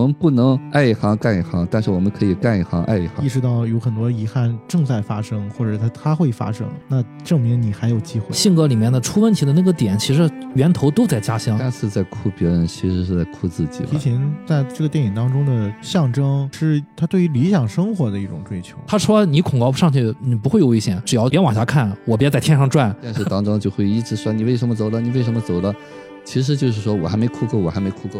我们不能爱一行干一行，但是我们可以干一行爱一行。意识到有很多遗憾正在发生，或者它它会发生，那证明你还有机会。性格里面的出问题的那个点，其实源头都在家乡。但是在哭别人，其实是在哭自己。提琴在这个电影当中的象征，是他对于理想生活的一种追求。他说：“你恐高上去，你不会有危险，只要别往下看，我别在天上转。”电视当中就会一直说：“你为什么走了？你为什么走了？”其实就是说我还没哭够，我还没哭够。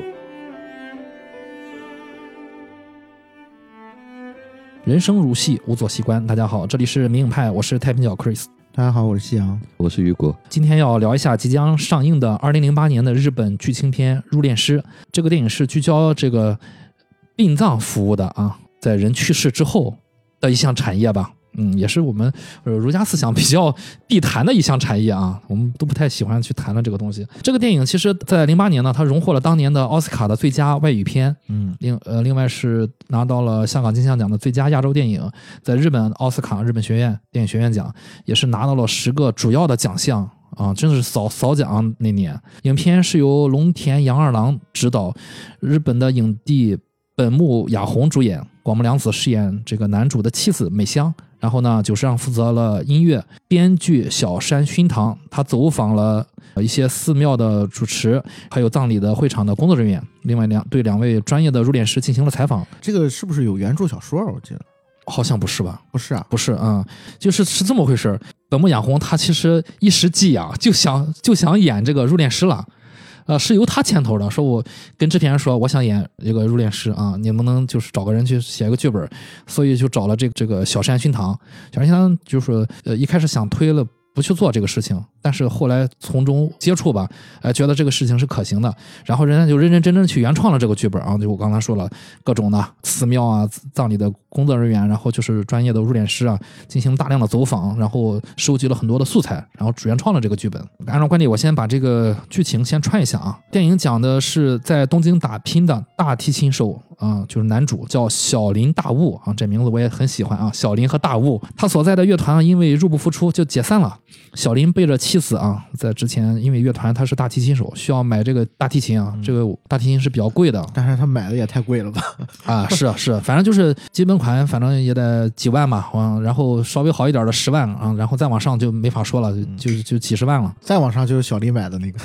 人生如戏，无所习关。大家好，这里是明影派，我是太平角 Chris。大家好，我是夕阳，我是雨果。今天要聊一下即将上映的2008年的日本剧情片《入殓师》。这个电影是聚焦这个殡葬服务的啊，在人去世之后的一项产业吧。嗯，也是我们呃儒家思想比较必谈的一项产业啊，我们都不太喜欢去谈的这个东西。这个电影其实，在零八年呢，它荣获了当年的奥斯卡的最佳外语片，嗯，另呃另外是拿到了香港金像奖的最佳亚洲电影，在日本奥斯卡日本学院电影学院奖也是拿到了十个主要的奖项啊，真的是扫扫奖那年。影片是由龙田洋二郎执导，日本的影帝本木雅弘主演，广木凉子饰演这个男主的妻子美香。然后呢，久石让负责了音乐，编剧小山熏堂，他走访了一些寺庙的主持，还有葬礼的会场的工作人员。另外两对两位专业的入殓师进行了采访。这个是不是有原著小说？我记得好像不是吧？不是啊，不是啊，就是是这么回事本木雅弘他其实一时技痒，就想就想演这个入殓师了。呃，是由他牵头的，说我跟制片人说，我想演一个入殓师啊，你能不能就是找个人去写一个剧本？所以就找了这个这个小山熏堂，小山熏堂就是呃一开始想推了。不去做这个事情，但是后来从中接触吧，哎，觉得这个事情是可行的，然后人家就认认真真去原创了这个剧本啊。就我刚才说了，各种的寺庙啊、葬礼的工作人员，然后就是专业的入殓师啊，进行大量的走访，然后收集了很多的素材，然后主原创了这个剧本。按照惯例，我先把这个剧情先串一下啊。电影讲的是在东京打拼的大提琴手。啊，就是男主叫小林大悟啊，这名字我也很喜欢啊。小林和大悟，他所在的乐团因为入不敷出就解散了。小林背着妻子啊，在之前因为乐团他是大提琴手，需要买这个大提琴啊，这个大提琴是比较贵的。但是他买的也太贵了吧？啊，是啊是啊，反正就是基本款，反正也得几万吧。嗯，然后稍微好一点的十万啊，然后再往上就没法说了，就就几十万了。再往上就是小林买的那个。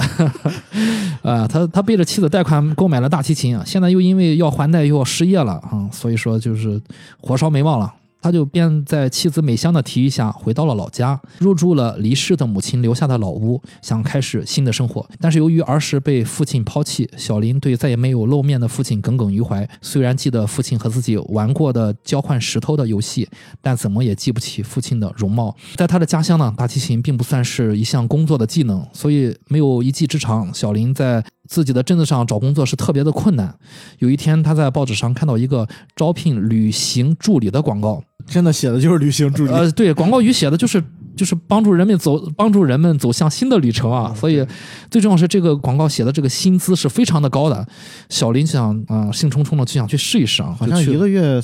啊，他他背着妻子贷款购买了大提琴啊，现在又因为要还贷又要失业了啊，所以说就是火烧眉毛了。他就便在妻子美香的提议下回到了老家，入住了离世的母亲留下的老屋，想开始新的生活。但是由于儿时被父亲抛弃，小林对再也没有露面的父亲耿耿于怀。虽然记得父亲和自己玩过的交换石头的游戏，但怎么也记不起父亲的容貌。在他的家乡呢，大提琴并不算是一项工作的技能，所以没有一技之长。小林在自己的镇子上找工作是特别的困难。有一天，他在报纸上看到一个招聘旅行助理的广告。真的写的就是旅行助理，呃，对，广告语写的就是就是帮助人们走，帮助人们走向新的旅程啊。所以最重要是这个广告写的这个薪资是非常的高的。小林想啊，兴冲冲的就想去试一试啊，好像一个月。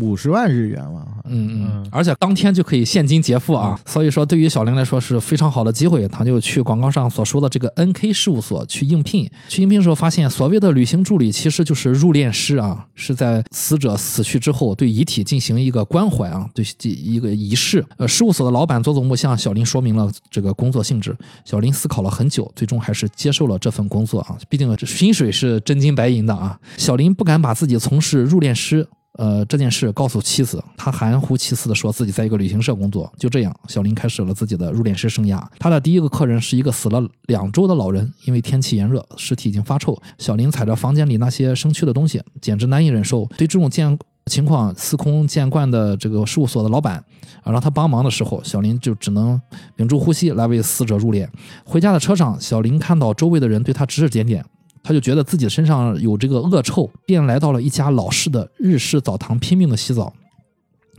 五十万日元了，嗯嗯，而且当天就可以现金结付啊，所以说对于小林来说是非常好的机会，他就去广告上所说的这个 N K 事务所去应聘。去应聘的时候发现，所谓的旅行助理其实就是入殓师啊，是在死者死去之后对遗体进行一个关怀啊，对一个仪式。呃，事务所的老板佐佐木向小林说明了这个工作性质，小林思考了很久，最终还是接受了这份工作啊，毕竟薪水是真金白银的啊。小林不敢把自己从事入殓师。呃，这件事告诉妻子，他含糊其辞的说自己在一个旅行社工作。就这样，小林开始了自己的入殓师生涯。他的第一个客人是一个死了两周的老人，因为天气炎热，尸体已经发臭。小林踩着房间里那些生蛆的东西，简直难以忍受。对这种见情况司空见惯的这个事务所的老板啊，让他帮忙的时候，小林就只能屏住呼吸来为死者入殓。回家的车上，小林看到周围的人对他指指点点。他就觉得自己身上有这个恶臭，便来到了一家老式的日式澡堂，拼命的洗澡。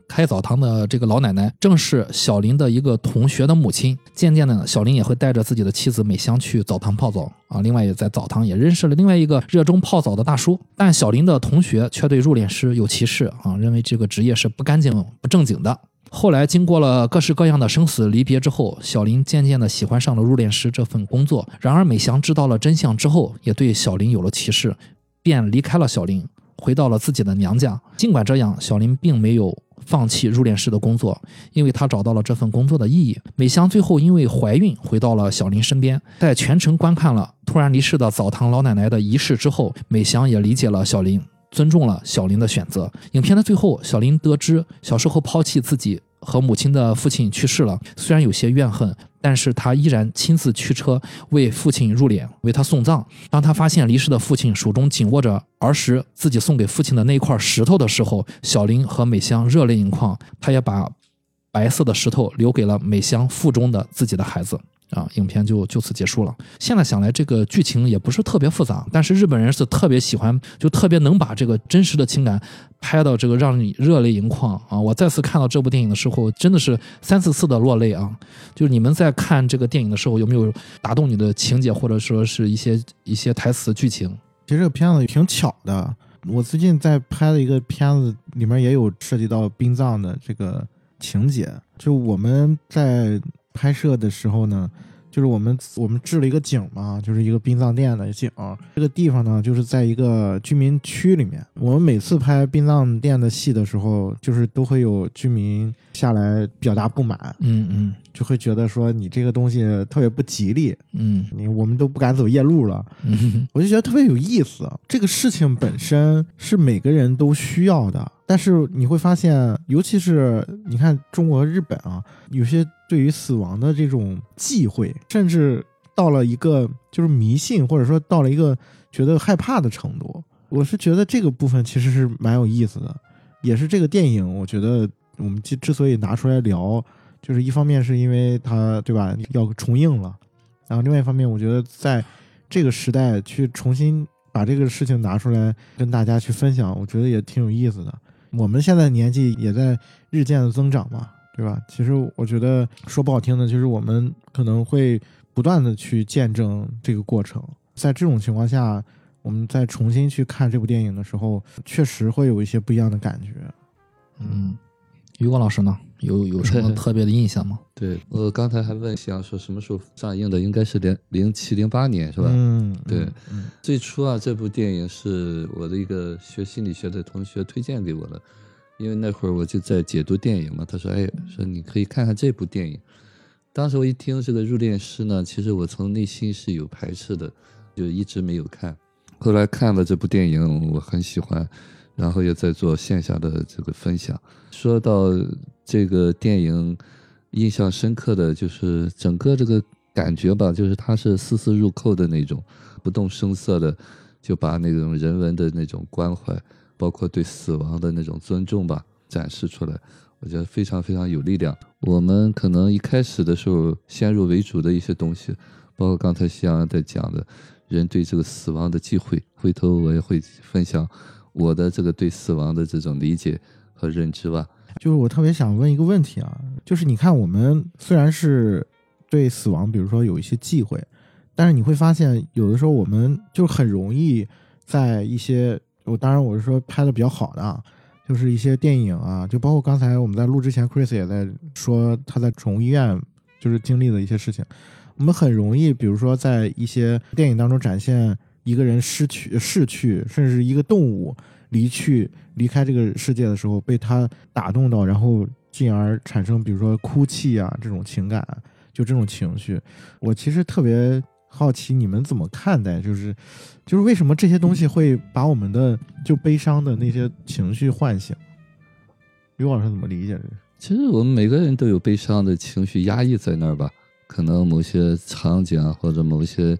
开澡堂的这个老奶奶正是小林的一个同学的母亲。渐渐的，小林也会带着自己的妻子美香去澡堂泡澡啊。另外，也在澡堂也认识了另外一个热衷泡澡的大叔。但小林的同学却对入殓师有歧视啊，认为这个职业是不干净、不正经的。后来，经过了各式各样的生死离别之后，小林渐渐地喜欢上了入殓师这份工作。然而，美香知道了真相之后，也对小林有了歧视，便离开了小林，回到了自己的娘家。尽管这样，小林并没有放弃入殓师的工作，因为他找到了这份工作的意义。美香最后因为怀孕回到了小林身边，在全程观看了突然离世的澡堂老奶奶的仪式之后，美香也理解了小林，尊重了小林的选择。影片的最后，小林得知小时候抛弃自己和母亲的父亲去世了，虽然有些怨恨，但是他依然亲自驱车为父亲入殓，为他送葬。当他发现离世的父亲手中紧握着儿时自己送给父亲的那块石头的时候，小林和美香热泪盈眶。他也把白色的石头留给了美香腹中的自己的孩子。啊，影片就就此结束了。现在想来，这个剧情也不是特别复杂，但是日本人是特别喜欢，就特别能把这个真实的情感拍到这个让你热泪盈眶啊！我再次看到这部电影的时候，真的是三四次的落泪啊！就是你们在看这个电影的时候，有没有打动你的情节，或者说是一些一些台词剧情？其实这个片子挺巧的，我最近在拍的一个片子里面也有涉及到殡葬的这个情节，就我们在。拍摄的时候呢，就是我们我们置了一个景嘛，就是一个殡葬店的景。这个地方呢，就是在一个居民区里面。我们每次拍殡葬店的戏的时候，就是都会有居民下来表达不满，嗯嗯，就会觉得说你这个东西特别不吉利，嗯，你我们都不敢走夜路了。嗯我就觉得特别有意思。这个事情本身是每个人都需要的。但是你会发现，尤其是你看中国、日本啊，有些对于死亡的这种忌讳，甚至到了一个就是迷信，或者说到了一个觉得害怕的程度。我是觉得这个部分其实是蛮有意思的，也是这个电影，我觉得我们之之所以拿出来聊，就是一方面是因为它对吧要重映了，然后另外一方面，我觉得在这个时代去重新把这个事情拿出来跟大家去分享，我觉得也挺有意思的。我们现在年纪也在日渐的增长嘛，对吧？其实我觉得说不好听的，就是我们可能会不断的去见证这个过程。在这种情况下，我们再重新去看这部电影的时候，确实会有一些不一样的感觉。嗯。于光老师呢，有有什么特别的印象吗？对我刚才还问想说什么时候上映的，应该是零零七零八年是吧？嗯，对。最初啊，这部电影是我的一个学心理学的同学推荐给我的，因为那会儿我就在解读电影嘛。他说：“哎，说你可以看看这部电影。”当时我一听这个入殓师呢，其实我从内心是有排斥的，就一直没有看。后来看了这部电影，我很喜欢。然后也在做线下的这个分享。说到这个电影，印象深刻的就是整个这个感觉吧，就是它是丝丝入扣的那种，不动声色的就把那种人文的那种关怀，包括对死亡的那种尊重吧展示出来。我觉得非常非常有力量。我们可能一开始的时候先入为主的一些东西，包括刚才夕阳在讲的，人对这个死亡的忌讳，回头我也会分享。我的这个对死亡的这种理解和认知吧，就是我特别想问一个问题啊，就是你看我们虽然是对死亡，比如说有一些忌讳，但是你会发现有的时候我们就很容易在一些，我当然我是说拍的比较好的啊，就是一些电影啊，就包括刚才我们在录之前，Chris 也在说他在宠物医院就是经历的一些事情，我们很容易，比如说在一些电影当中展现。一个人失去、逝去，甚至一个动物离去、离开这个世界的时候，被他打动到，然后进而产生，比如说哭泣啊这种情感，就这种情绪。我其实特别好奇，你们怎么看待？就是，就是为什么这些东西会把我们的就悲伤的那些情绪唤醒？刘老师怎么理解这个？其实我们每个人都有悲伤的情绪压抑在那儿吧？可能某些场景啊，或者某些。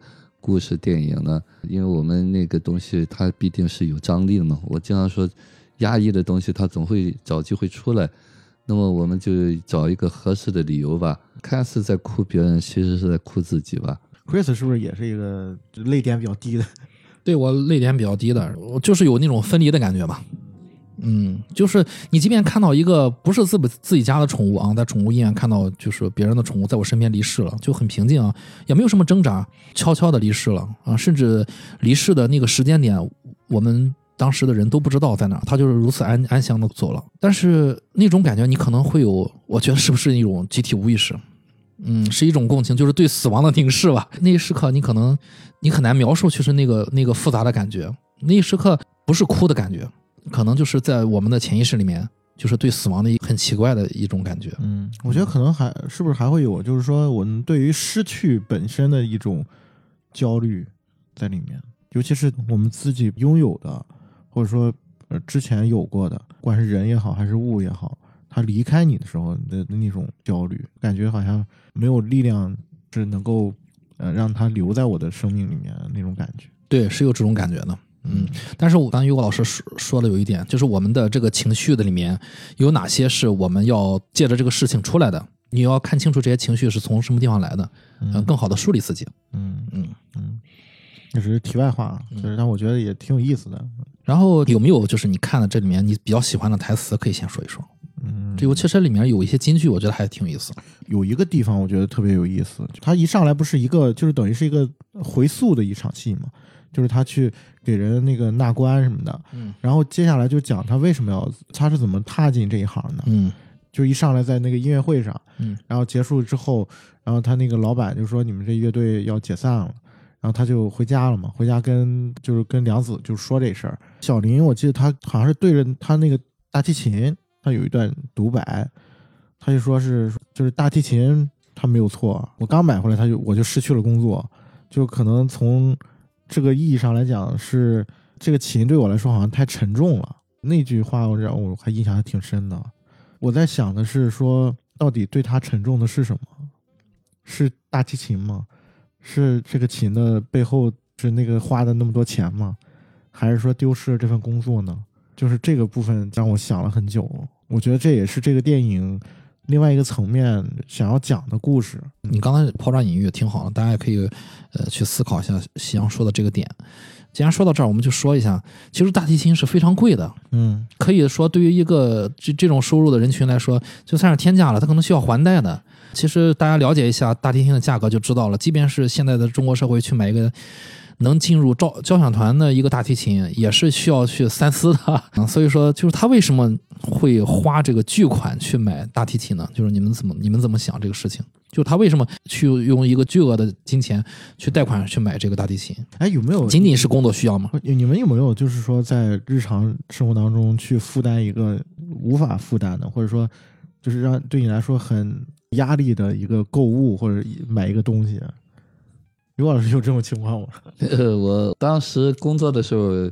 故事电影呢？因为我们那个东西它必定是有张力的嘛。我经常说，压抑的东西它总会找机会出来。那么我们就找一个合适的理由吧。看似在哭别人，其实是在哭自己吧。Chris 是不是也是一个泪点比较低的？对我泪点比较低的，我就是有那种分离的感觉吧。嗯，就是你即便看到一个不是自自己家的宠物啊，在宠物医院看到就是别人的宠物在我身边离世了，就很平静啊，也没有什么挣扎，悄悄的离世了啊，甚至离世的那个时间点，我们当时的人都不知道在哪，他就是如此安安详的走了。但是那种感觉，你可能会有，我觉得是不是一种集体无意识？嗯，是一种共情，就是对死亡的凝视吧。那一时刻，你可能你很难描述，其实那个那个复杂的感觉，那一时刻。不是哭的感觉，可能就是在我们的潜意识里面，就是对死亡的一很奇怪的一种感觉。嗯，我觉得可能还是不是还会有，就是说我们对于失去本身的一种焦虑在里面，尤其是我们自己拥有的，或者说呃之前有过的，不管是人也好还是物也好，他离开你的时候的那种焦虑，感觉好像没有力量是能够呃让它留在我的生命里面那种感觉。对，是有这种感觉的。嗯，但是我刚才于果老师说说的有一点，就是我们的这个情绪的里面有哪些是我们要借着这个事情出来的？你要看清楚这些情绪是从什么地方来的，嗯，更好的梳理自己。嗯嗯嗯，这只是题外话，就是但我觉得也挺有意思的。然后有没有就是你看的这里面你比较喜欢的台词，可以先说一说。嗯，这尤其是里面有一些金句，我觉得还挺有意思。有一个地方我觉得特别有意思，他一上来不是一个，就是等于是一个回溯的一场戏嘛，就是他去给人那个纳官什么的，嗯。然后接下来就讲他为什么要，他是怎么踏进这一行的，嗯。就一上来在那个音乐会上，嗯。然后结束之后，然后他那个老板就说你们这乐队要解散了，然后他就回家了嘛，回家跟就是跟梁子就说这事儿。小林我记得他好像是对着他那个大提琴，他有一段独白，他就说是就是大提琴他没有错，我刚买回来他就我就失去了工作，就可能从这个意义上来讲是这个琴对我来说好像太沉重了。那句话让我还印象还挺深的。我在想的是说，到底对他沉重的是什么？是大提琴吗？是这个琴的背后是那个花的那么多钱吗？还是说丢失了这份工作呢？就是这个部分让我想了很久。我觉得这也是这个电影另外一个层面想要讲的故事。你刚才抛砖引玉挺好的，大家也可以呃去思考一下夕阳说的这个点。既然说到这儿，我们就说一下，其实大提琴是非常贵的，嗯可以说对于一个这这种收入的人群来说，就算是天价了，他可能需要还贷的。其实大家了解一下大提琴的价格就知道了，即便是现在的中国社会去买一个能进入交交响团的一个大提琴，也是需要去三思的。嗯 所以说，就是他为什么会花这个巨款去买大提琴呢？就是你们怎么你们怎么想这个事情？就他为什么去用一个巨额的金钱去贷款去买这个大提琴？哎，有没有仅仅是工作需要吗？你你们有没有就是说在日常生活当中去负担一个无法负担的，或者说就是让对你来说很压力的一个购物或者买一个东西？刘老师有这种情况吗？呃，我当时工作的时候，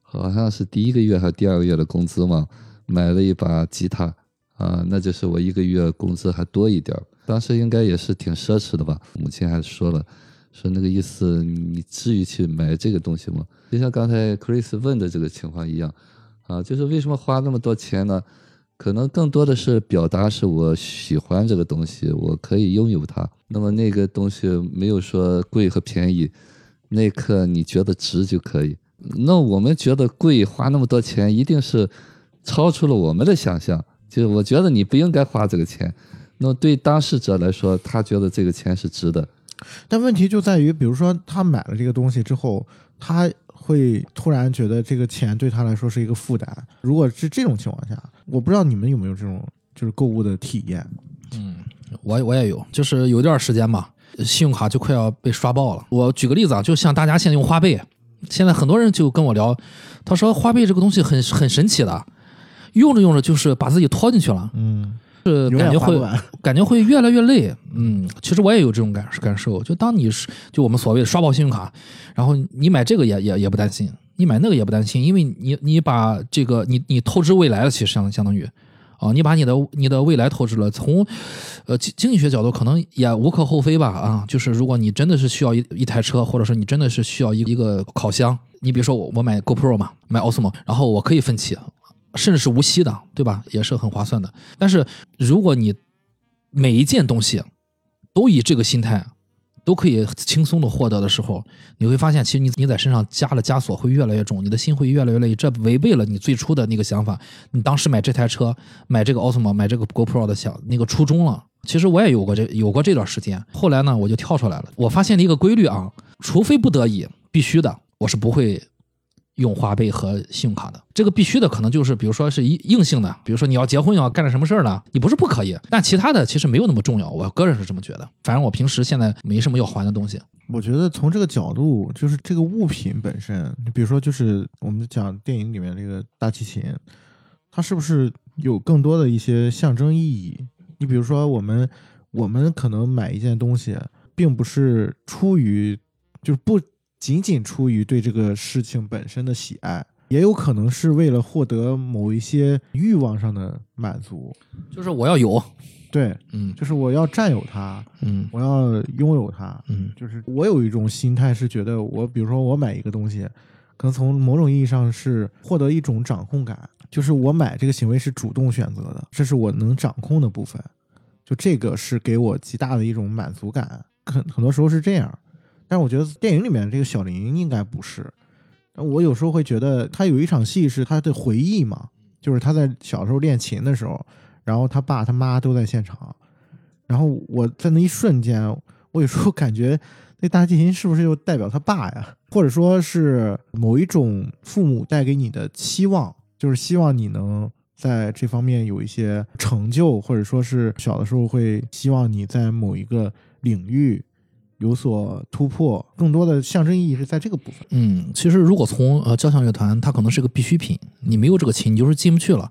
好像是第一个月还是第二个月的工资嘛，买了一把吉他啊，那就是我一个月工资还多一点儿。当时应该也是挺奢侈的吧？母亲还说了，说那个意思，你至于去买这个东西吗？就像刚才 Chris 问的这个情况一样，啊，就是为什么花那么多钱呢？可能更多的是表达是我喜欢这个东西，我可以拥有它。那么那个东西没有说贵和便宜，那一刻你觉得值就可以。那我们觉得贵，花那么多钱，一定是超出了我们的想象。就是我觉得你不应该花这个钱，那对当事者来说，他觉得这个钱是值的。但问题就在于，比如说他买了这个东西之后，他会突然觉得这个钱对他来说是一个负担。如果是这种情况下，我不知道你们有没有这种就是购物的体验。我我也有，就是有一段时间吧，信用卡就快要被刷爆了。我举个例子啊，就像大家现在用花呗，现在很多人就跟我聊，他说花呗这个东西很很神奇的，用着用着就是把自己拖进去了，嗯，是感觉会。感觉会越来越累。嗯，其实我也有这种感感受，就当你是就我们所谓的刷爆信用卡，然后你买这个也也也不担心，你买那个也不担心，因为你你把这个你你透支未来了，其实相相当于。啊，你把你的你的未来透支了，从，呃经经济学角度可能也无可厚非吧啊，就是如果你真的是需要一一台车，或者说你真的是需要一一个烤箱，你比如说我我买 GoPro 嘛，买 Osmo，然后我可以分期，甚至是无息的，对吧？也是很划算的。但是如果你每一件东西都以这个心态，都可以轻松的获得的时候，你会发现，其实你你在身上加了枷锁会越来越重，你的心会越来越累，这违背了你最初的那个想法。你当时买这台车、买这个 Osmo、买这个 GoPro 的想那个初衷了。其实我也有过这有过这段时间，后来呢，我就跳出来了。我发现了一个规律啊，除非不得已必须的，我是不会用花呗和信用卡的，这个必须的，可能就是比如说是一硬性的，比如说你要结婚要干点什么事儿呢，你不是不可以，但其他的其实没有那么重要，我个人是这么觉得。反正我平时现在没什么要还的东西。我觉得从这个角度，就是这个物品本身，你比如说就是我们讲电影里面这个大提琴，它是不是有更多的一些象征意义？你比如说我们我们可能买一件东西，并不是出于就是不。仅仅出于对这个事情本身的喜爱，也有可能是为了获得某一些欲望上的满足，就是我要有，对，嗯，就是我要占有它，嗯，我要拥有它，嗯，就是我有一种心态是觉得，我比如说我买一个东西，可能从某种意义上是获得一种掌控感，就是我买这个行为是主动选择的，这是我能掌控的部分，就这个是给我极大的一种满足感，很很多时候是这样。但我觉得电影里面这个小林应该不是，我有时候会觉得他有一场戏是他的回忆嘛，就是他在小时候练琴的时候，然后他爸他妈都在现场，然后我在那一瞬间，我有时候感觉那大提琴是不是就代表他爸呀，或者说是某一种父母带给你的期望，就是希望你能在这方面有一些成就，或者说是小的时候会希望你在某一个领域。有所突破，更多的象征意义是在这个部分。嗯，其实如果从呃交响乐团，它可能是个必需品，你没有这个琴，你就是进不去了，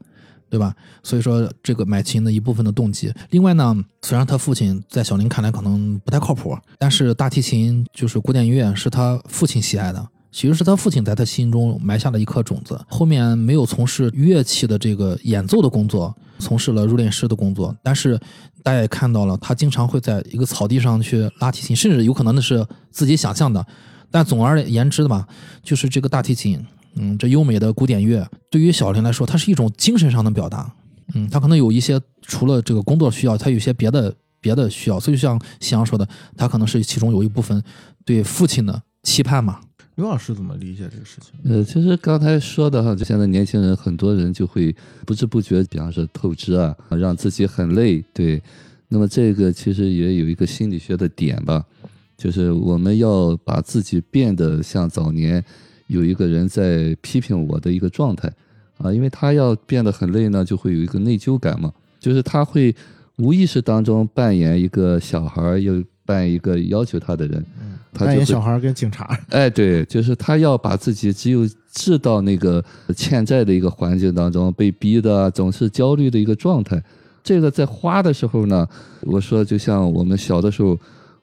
对吧？所以说这个买琴的一部分的动机。另外呢，虽然他父亲在小林看来可能不太靠谱，但是大提琴就是古典音乐是他父亲喜爱的，其实是他父亲在他心中埋下了一颗种子。后面没有从事乐器的这个演奏的工作，从事了入殓师的工作，但是。大家也看到了，他经常会在一个草地上去拉提琴，甚至有可能那是自己想象的。但总而言之的吧，就是这个大提琴，嗯，这优美的古典乐对于小林来说，它是一种精神上的表达。嗯，他可能有一些除了这个工作需要，他有些别的别的需要。所以像夕阳说的，他可能是其中有一部分对父亲的期盼嘛。刘老师怎么理解这个事情？呃，其实刚才说的哈，就现在年轻人很多人就会不知不觉，比方说透支啊，让自己很累。对，那么这个其实也有一个心理学的点吧，就是我们要把自己变得像早年有一个人在批评我的一个状态啊，因为他要变得很累呢，就会有一个内疚感嘛，就是他会无意识当中扮演一个小孩，又扮一个要求他的人。扮演小孩跟警察，哎，对，就是他要把自己只有置到那个欠债的一个环境当中，被逼的总是焦虑的一个状态。这个在花的时候呢，我说就像我们小的时候，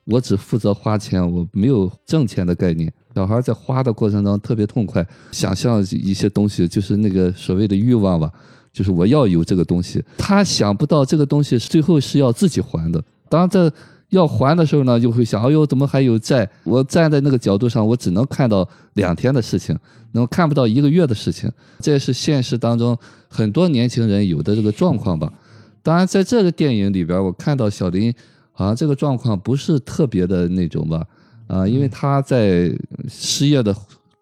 我只负责花钱，我没有挣钱的概念。小孩在花的过程当中特别痛快，想象一些东西，就是那个所谓的欲望吧，就是我要有这个东西。他想不到这个东西最后是要自己还的。当然这。要还的时候呢，就会想，哎呦，怎么还有债？我站在那个角度上，我只能看到两天的事情，能看不到一个月的事情。这是现实当中很多年轻人有的这个状况吧。当然，在这个电影里边，我看到小林好像这个状况不是特别的那种吧，啊，因为他在失业的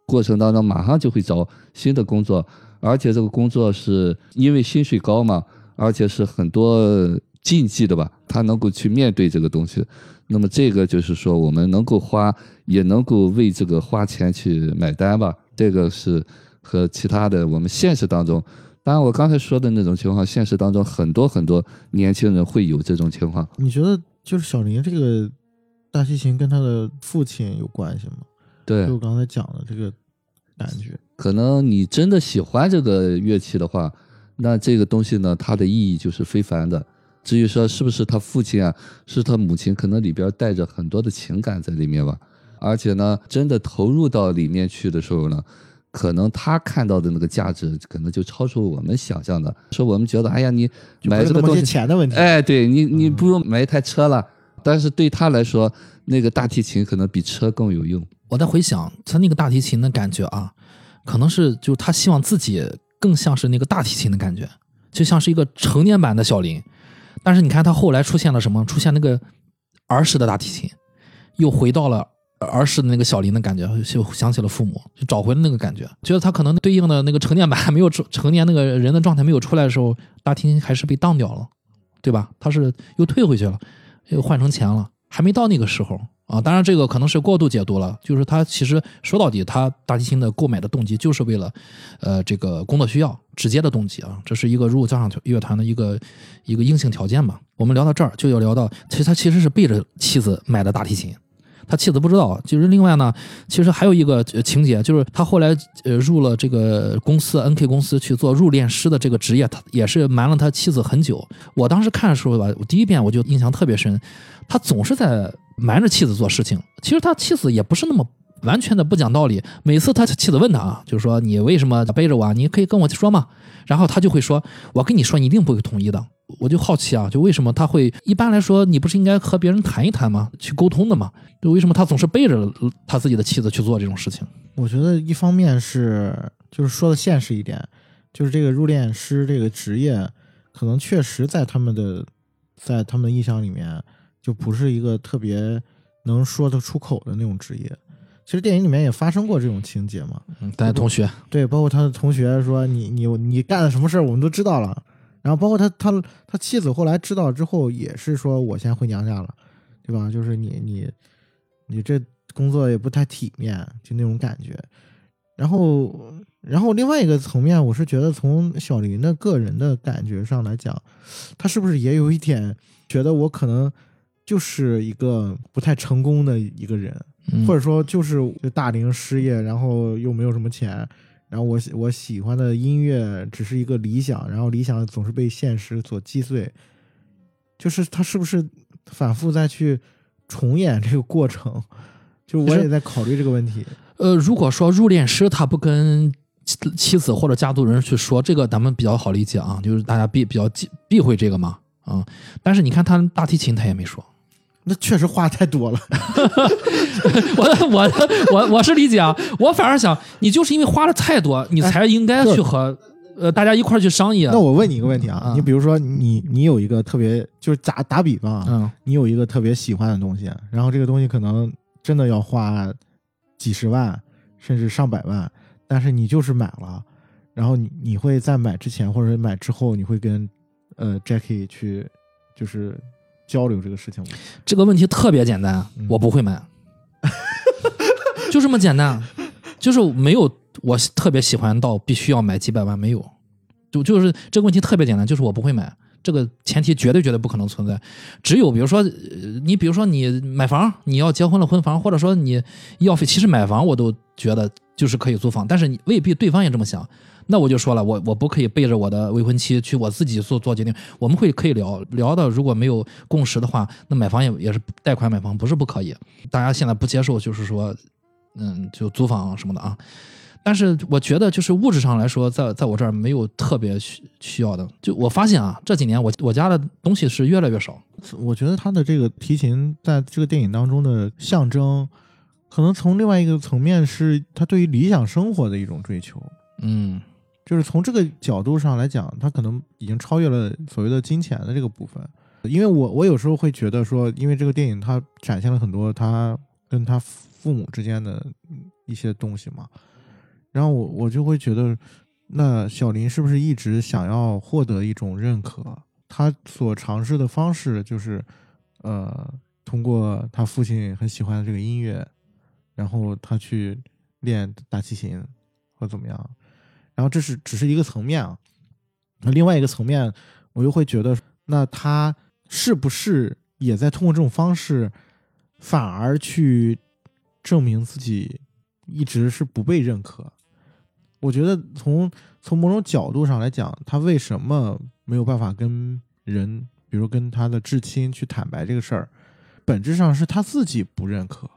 过程当中，马上就会找新的工作，而且这个工作是因为薪水高嘛，而且是很多。禁忌的吧，他能够去面对这个东西，那么这个就是说，我们能够花，也能够为这个花钱去买单吧。这个是和其他的我们现实当中，当然我刚才说的那种情况，现实当中很多很多年轻人会有这种情况。你觉得就是小林这个大提琴跟他的父亲有关系吗？对，就我刚才讲的这个感觉，可能你真的喜欢这个乐器的话，那这个东西呢，它的意义就是非凡的。至于说是不是他父亲啊，是他母亲，可能里边带着很多的情感在里面吧。而且呢，真的投入到里面去的时候呢，可能他看到的那个价值，可能就超出我们想象的。说我们觉得，哎呀，你买这个东西钱的问题，哎，对你，你不如买一台车了。但是对他来说，那个大提琴可能比车更有用。我在回想他那个大提琴的感觉啊，可能是就他希望自己更像是那个大提琴的感觉，就像是一个成年版的小林。但是你看他后来出现了什么？出现那个儿时的大提琴，又回到了儿时的那个小林的感觉，就想起了父母，就找回了那个感觉。觉得他可能对应的那个成年版还没有成成年那个人的状态没有出来的时候，大提还是被当掉了，对吧？他是又退回去了，又换成钱了。还没到那个时候啊。当然，这个可能是过度解读了。就是他其实说到底，他大提琴的购买的动机就是为了，呃，这个工作需要，直接的动机啊。这是一个入交响乐团的一个一个硬性条件吧。我们聊到这儿，就要聊到，其实他其实是背着妻子买的大提琴。他妻子不知道，就是另外呢，其实还有一个情节，就是他后来呃入了这个公司 N K 公司去做入殓师的这个职业，他也是瞒了他妻子很久。我当时看的时候吧，我第一遍我就印象特别深，他总是在瞒着妻子做事情。其实他妻子也不是那么完全的不讲道理，每次他妻子问他啊，就是说你为什么背着我啊？你可以跟我说嘛。然后他就会说，我跟你说，你一定不会同意的。我就好奇啊，就为什么他会一般来说，你不是应该和别人谈一谈吗？去沟通的吗？就为什么他总是背着他自己的妻子去做这种事情？我觉得一方面是就是说的现实一点，就是这个入殓师这个职业，可能确实在他们的在他们的印象里面就不是一个特别能说得出口的那种职业。其实电影里面也发生过这种情节嘛，嗯，大家同学对，包括他的同学说你你你干了什么事儿，我们都知道了。然后包括他他他妻子后来知道之后也是说，我先回娘家了，对吧？就是你你你这工作也不太体面，就那种感觉。然后然后另外一个层面，我是觉得从小林的个人的感觉上来讲，他是不是也有一点觉得我可能就是一个不太成功的一个人，或者说就是大龄失业，然后又没有什么钱。然后我我喜欢的音乐只是一个理想，然后理想总是被现实所击碎，就是他是不是反复再去重演这个过程？就我也在考虑这个问题。呃，如果说入殓师他不跟妻子或者家族人去说这个，咱们比较好理解啊，就是大家避比较忌避讳这个嘛，啊。但是你看他大提琴，他也没说。那确实话太多了，我我我我是理解啊，我反而想，你就是因为花的太多，你才应该去和呃大家一块去商议。那我问你一个问题啊，你比如说你你有一个特别就是打打比方，嗯，你有一个特别喜欢的东西，然后这个东西可能真的要花几十万甚至上百万，但是你就是买了，然后你你会在买之前或者买之后，你会跟呃 Jackie 去就是。交流这个事情吗？这个问题特别简单，我不会买，就这么简单，就是没有我特别喜欢到必须要买几百万，没有，就就是这个问题特别简单，就是我不会买，这个前提绝对绝对不可能存在。只有比如说你比如说你买房，你要结婚了婚房，或者说你要费，其实买房我都觉得就是可以租房，但是你未必对方也这么想。那我就说了，我我不可以背着我的未婚妻去我自己做做决定。我们会可以聊聊的，如果没有共识的话，那买房也也是贷款买房，不是不可以。大家现在不接受，就是说，嗯，就租房什么的啊。但是我觉得，就是物质上来说，在在我这儿没有特别需需要的。就我发现啊，这几年我我家的东西是越来越少。我觉得他的这个提琴在这个电影当中的象征，可能从另外一个层面是他对于理想生活的一种追求。嗯。就是从这个角度上来讲，他可能已经超越了所谓的金钱的这个部分。因为我我有时候会觉得说，因为这个电影它展现了很多他跟他父母之间的一些东西嘛，然后我我就会觉得，那小林是不是一直想要获得一种认可？他所尝试的方式就是，呃，通过他父亲很喜欢的这个音乐，然后他去练大提琴或怎么样。然后这是只是一个层面啊，那另外一个层面，我又会觉得，那他是不是也在通过这种方式，反而去证明自己一直是不被认可？我觉得从从某种角度上来讲，他为什么没有办法跟人，比如跟他的至亲去坦白这个事儿，本质上是他自己不认可，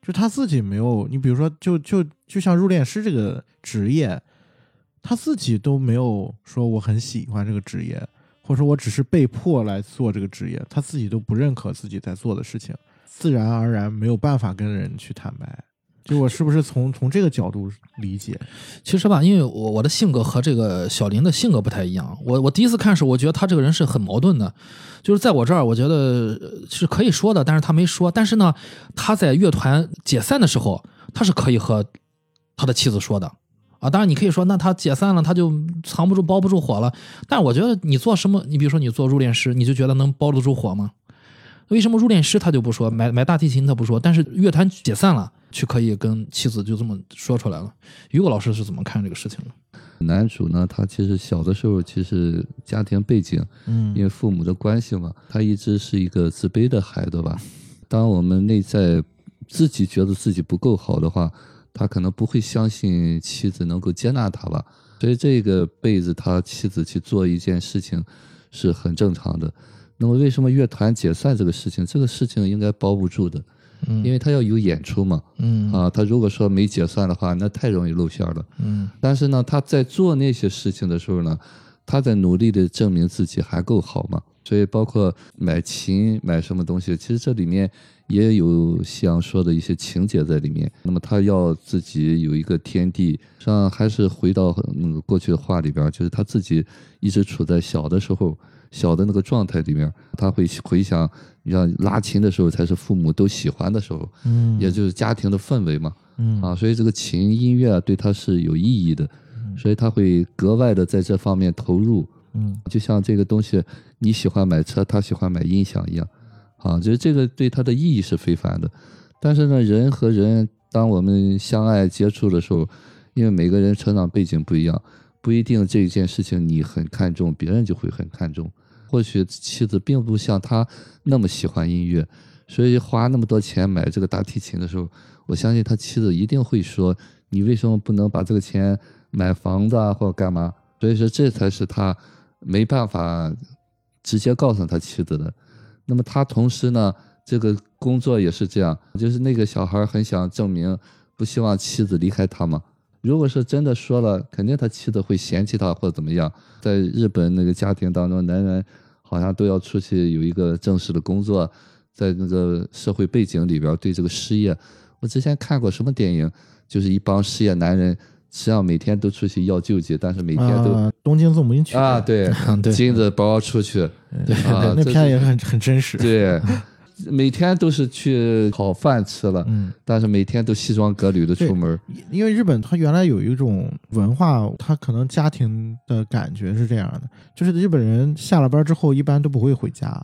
就他自己没有。你比如说，就就就像入殓师这个职业。他自己都没有说我很喜欢这个职业，或者说我只是被迫来做这个职业，他自己都不认可自己在做的事情，自然而然没有办法跟人去坦白。就我是不是从从这个角度理解？其实吧，因为我我的性格和这个小林的性格不太一样。我我第一次看时，我觉得他这个人是很矛盾的，就是在我这儿，我觉得是可以说的，但是他没说。但是呢，他在乐团解散的时候，他是可以和他的妻子说的。啊，当然你可以说，那他解散了，他就藏不住、包不住火了。但我觉得你做什么，你比如说你做入殓师，你就觉得能包得住火吗？为什么入殓师他就不说，买买大提琴他不说，但是乐团解散了，却可以跟妻子就这么说出来了？于果老师是怎么看这个事情的？男主呢，他其实小的时候其实家庭背景，嗯因为父母的关系嘛，他一直是一个自卑的孩子吧。当我们内在自己觉得自己不够好的话，他可能不会相信妻子能够接纳他吧。所以这个辈子他妻子去做一件事情是很正常的。那么为什么乐团解散这个事情？这个事情应该包不住的，嗯因为他要有演出嘛。嗯啊，他如果说没解散的话，那太容易露馅了。嗯但是呢，他在做那些事情的时候呢，他在努力的证明自己还够好嘛。所以包括买琴、买什么东西，其实这里面也有想说的一些情节在里面。那么他要自己有一个天地，实际上还是回到那个过去的话里边，就是他自己一直处在小的时候。小的那个状态里面，他会回想，你像拉琴的时候才是父母都喜欢的时候，嗯也就是家庭的氛围嘛。嗯啊，所以这个琴音乐啊对他是有意义的，所以他会格外的在这方面投入。嗯就像这个东西，你喜欢买车，他喜欢买音响一样，啊，就是这个对他的意义是非凡的。但是呢，人和人当我们相爱接触的时候，因为每个人成长背景不一样，不一定这件事情你很看重，别人就会很看重。或许妻子并不像他那么喜欢音乐，所以花那么多钱买这个大提琴的时候，我相信他妻子一定会说：“你为什么不能把这个钱买房子啊，或者干嘛？”所以说，这才是他没办法直接告诉他妻子的。那么他同时呢，这个工作也是这样，就是那个小孩很想证明，不希望妻子离开他嘛。如果是真的说了，肯定他妻子会嫌弃他或者怎么样。在日本那个家庭当中，男人好像都要出去有一个正式的工作，在那个社会背景里边，对这个失业，我之前看过什么电影，就是一帮失业男人，实际上每天都出去要救济，但是每天都啊东京纵兵曲啊，对 对金子包出去，对啊 那片也很很真实。对，每天都是去讨饭吃了，嗯，但是每天都西装革履的出门。因为日本它原来有一种文化，它可能家庭的感觉是这样的，就是日本人下了班之后一般都不会回家，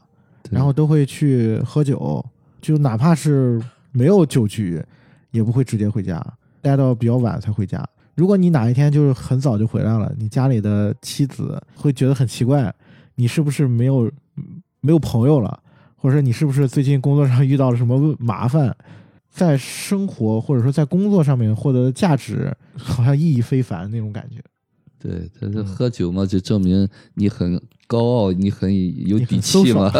然后都会去喝酒，就哪怕是没有酒局，也不会直接回家，待到比较晚才回家。如果你哪一天就是很早就回来了，你家里的妻子会觉得很奇怪，你是不是没有没有朋友了，或者说你是不是最近工作上遇到了什么麻烦？在生活或者说在工作上面获得的价值，好像意义非凡那种感觉。对，他是嗯喝酒嘛，就证明你很高傲，你很有底气嘛。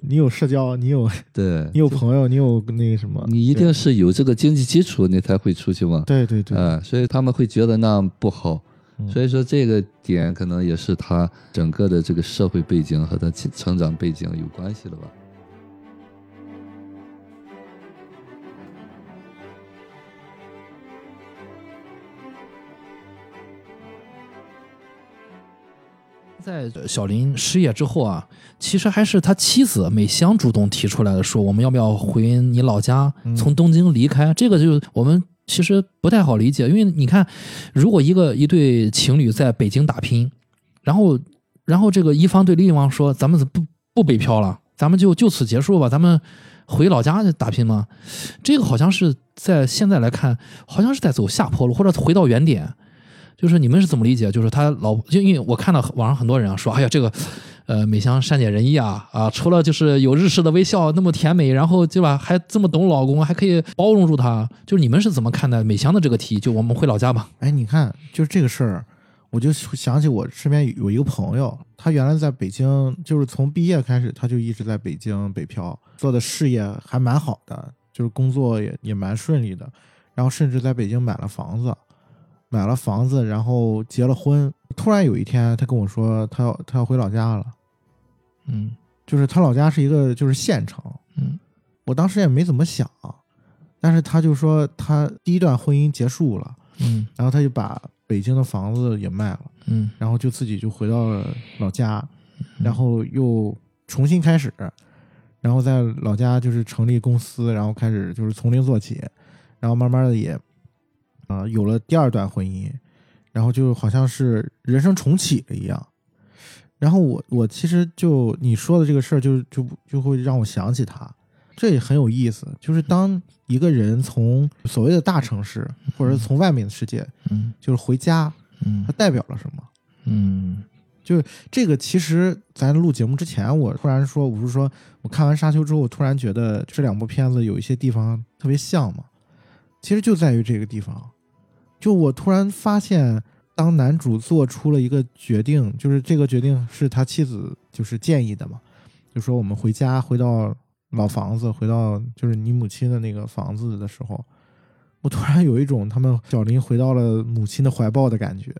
你 有社交，你有对你，有朋友，你有那个什么，你一定是有这个经济基础，你才会出去嘛。对对对，啊，所以他们会觉得那样不好。嗯所以说这个点可能也是他整个的这个社会背景和他成成长背景有关系的吧。在小林失业之后啊，其实还是他妻子美香主动提出来的，说我们要不要回你老家，嗯从东京离开？这个就我们其实不太好理解，因为你看，如果一个一对情侣在北京打拼，然后然后这个一方对另一方说，咱们不不北漂了，咱们就就此结束吧，咱们回老家去打拼吗？这个好像是在现在来看，好像是在走下坡路，或者回到原点。就是你们是怎么理解？就是他老，就因为我看到网上很多人啊说，哎呀，这个，呃，美香善解人意啊啊，除了就是有日式的微笑那么甜美，然后对吧，还这么懂老公，还可以包容住他。就是你们是怎么看待美香的这个提议？就我们回老家吧。哎，你看，就是这个事儿，我就想起我身边有一个朋友，他原来在北京，就是从毕业开始，他就一直在北京北漂，做的事业还蛮好的，就是工作也也蛮顺利的，然后甚至在北京买了房子，买了房子，然后结了婚。突然有一天，他跟我说，他要他要回老家了，嗯就是他老家是一个就是县城，嗯我当时也没怎么想，但是他就说他第一段婚姻结束了，嗯然后他就把北京的房子也卖了。嗯然后就自己就回到了老家，然后又重新开始，然后在老家就是成立公司，然后开始就是从零做起，然后慢慢的也，啊、有了第二段婚姻，然后就好像是人生重启了一样。然后我我其实就你说的这个事儿，就就就会让我想起他，这也很有意思。就是当一个人从所谓的大城市，或者从外面的世界，嗯就是回家，嗯它代表了什么？嗯就这个其实咱录节目之前，我突然说，我不是说我看完《沙丘》之后，我突然觉得这两部片子有一些地方特别像嘛。其实就在于这个地方，就我突然发现，当男主做出了一个决定，就是这个决定是他妻子就是建议的嘛，就说我们回家，回到老房子，回到就是你母亲的那个房子的时候，我突然有一种他们小林回到了母亲的怀抱的感觉。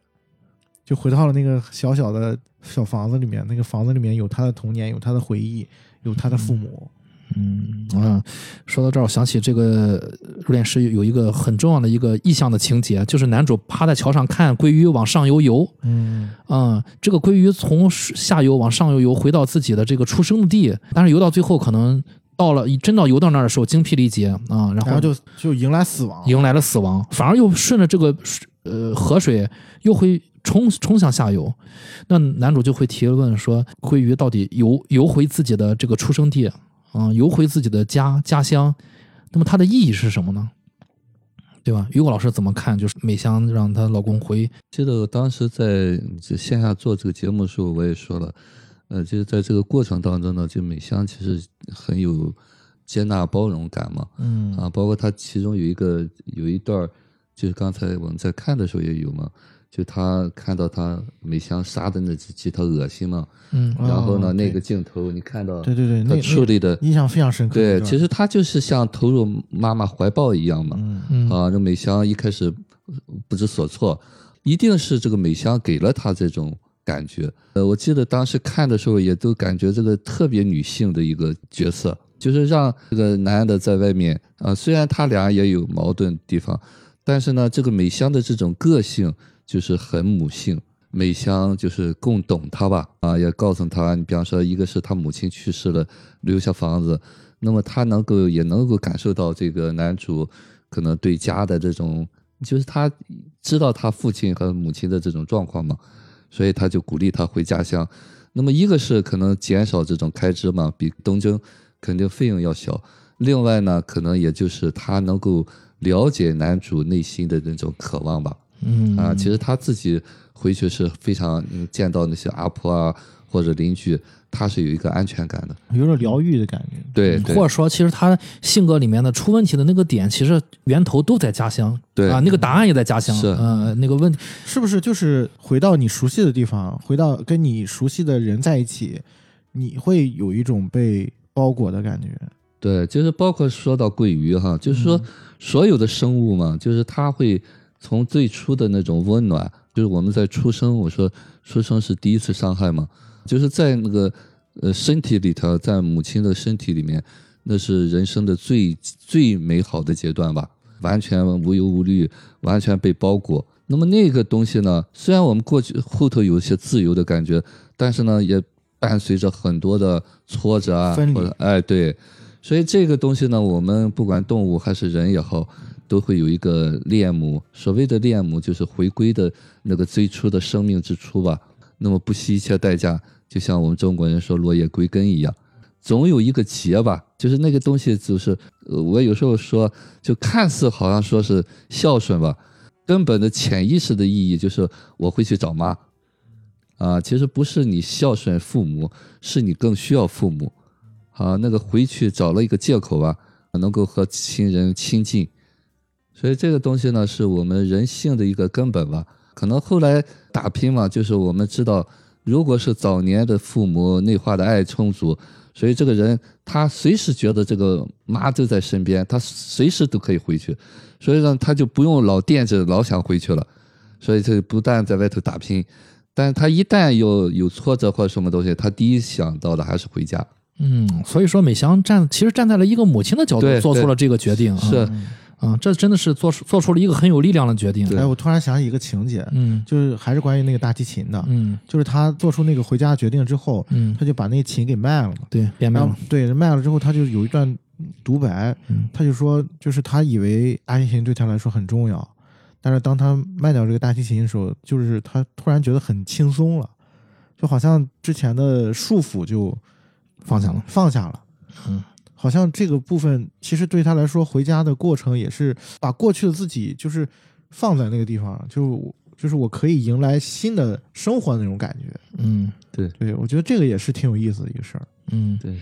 就回到了那个小小的小房子里面，那个房子里面有他的童年，有他的回忆，有他的父母。嗯啊，说到这儿，我想起这个入殓师有一个很重要的一个意象的情节，就是男主趴在桥上看鲑鱼往上游游。嗯啊、这个鲑鱼从下游往上游游，回到自己的这个出生地，但是游到最后可能到了真到游到那儿的时候精疲力竭啊、然后然后就就迎来死亡。迎来了死亡，反而又顺着这个水呃河水又会冲冲向下游，那男主就会提问说：鲑鱼到底游游回自己的这个出生地啊、游回自己的家家乡，那么它的意义是什么呢？对吧？于果老师怎么看？就是美香让她老公回，记得我当时在线下做这个节目的时候，我也说了，呃，就是在这个过程当中呢，就美香其实很有接纳包容感嘛，嗯啊，包括她其中有一个有一段，就是刚才我们在看的时候也有嘛，就他看到他美香杀的那只鸡，他恶心嘛，嗯哦然后呢，那个镜头你看到，对对对，他那处理的，印象非常深刻。对，其实他就是像投入妈妈怀抱一样嘛，嗯嗯啊，这美香一开始不知所措，一定是这个美香给了他这种感觉。呃，我记得当时看的时候，也都感觉这个特别女性的一个角色，就是让这个男的在外面啊，虽然他俩也有矛盾地方，但是呢，这个美香的这种个性就是很母性。美香就是更懂他吧，啊，也告诉他，你比方说，一个是他母亲去世了，留下房子，那么他能够也能够感受到这个男主可能对家的这种，就是他知道他父亲和母亲的这种状况嘛，所以他就鼓励他回家乡。那么一个是可能减少这种开支嘛，比东京肯定费用要小。另外呢，可能也就是他能够了解男主内心的那种渴望吧。嗯啊，其实他自己回去是非常嗯见到那些阿婆啊或者邻居，他是有一个安全感的。有种疗愈的感觉。对，对或者说，其实他性格里面的出问题的那个点，其实源头都在家乡。对啊，那个答案也在家乡。是呃，那个问题，是不是就是回到你熟悉的地方，回到跟你熟悉的人在一起，你会有一种被包裹的感觉？对，就是包括说到鲑鱼哈，就是说所有的生物嘛，就是它会从最初的那种温暖，就是我们在出生，我说出生是第一次伤害嘛，就是在那个呃身体里头，在母亲的身体里面，那是人生的最最美好的阶段吧，完全无忧无虑，完全被包裹。那么那个东西呢，虽然我们过去后头有一些自由的感觉，但是呢，也伴随着很多的挫折啊，或者哎对，所以这个东西呢，我们不管动物还是人也好，都会有一个恋母。所谓的恋母，就是回归的那个最初的生命之初吧。那么不惜一切代价，就像我们中国人说落叶归根一样，总有一个结吧。就是那个东西，就是我有时候说，就看似好像说是孝顺吧，根本的潜意识的意义就是我会去找妈。啊，其实不是你孝顺父母，是你更需要父母。啊，那个回去找了一个借口吧，能够和亲人亲近，所以这个东西呢，是我们人性的一个根本吧。可能后来打拼嘛，就是我们知道，如果是早年的父母内化的爱充足，所以这个人他随时觉得这个妈就在身边，他随时都可以回去，所以呢，他就不用老惦着，老想回去了。所以这不但在外头打拼，但是他一旦有有挫折或者什么东西，他第一想到的还是回家。嗯，所以说美香站其实站在了一个母亲的角度做出了这个决定啊。是，啊，这真的是做出做出了一个很有力量的决定。对哎，我突然想起一个情节，嗯就是还是关于那个大提琴的，嗯就是他做出那个回家的决定之后，嗯，他就把那琴给卖了嘛。对，变卖了。对卖了之后，他就有一段独白，嗯他就说，就是他以为大提琴对他来说很重要，但是当他卖掉这个大提琴的时候，就是他突然觉得很轻松了，就好像之前的束缚就放下了。放下了。嗯，好像这个部分其实对他来说，回家的过程也是把过去的自己就是放在那个地方，就就是我可以迎来新的生活的那种感觉。嗯对对，我觉得这个也是挺有意思的一个事儿。嗯。对，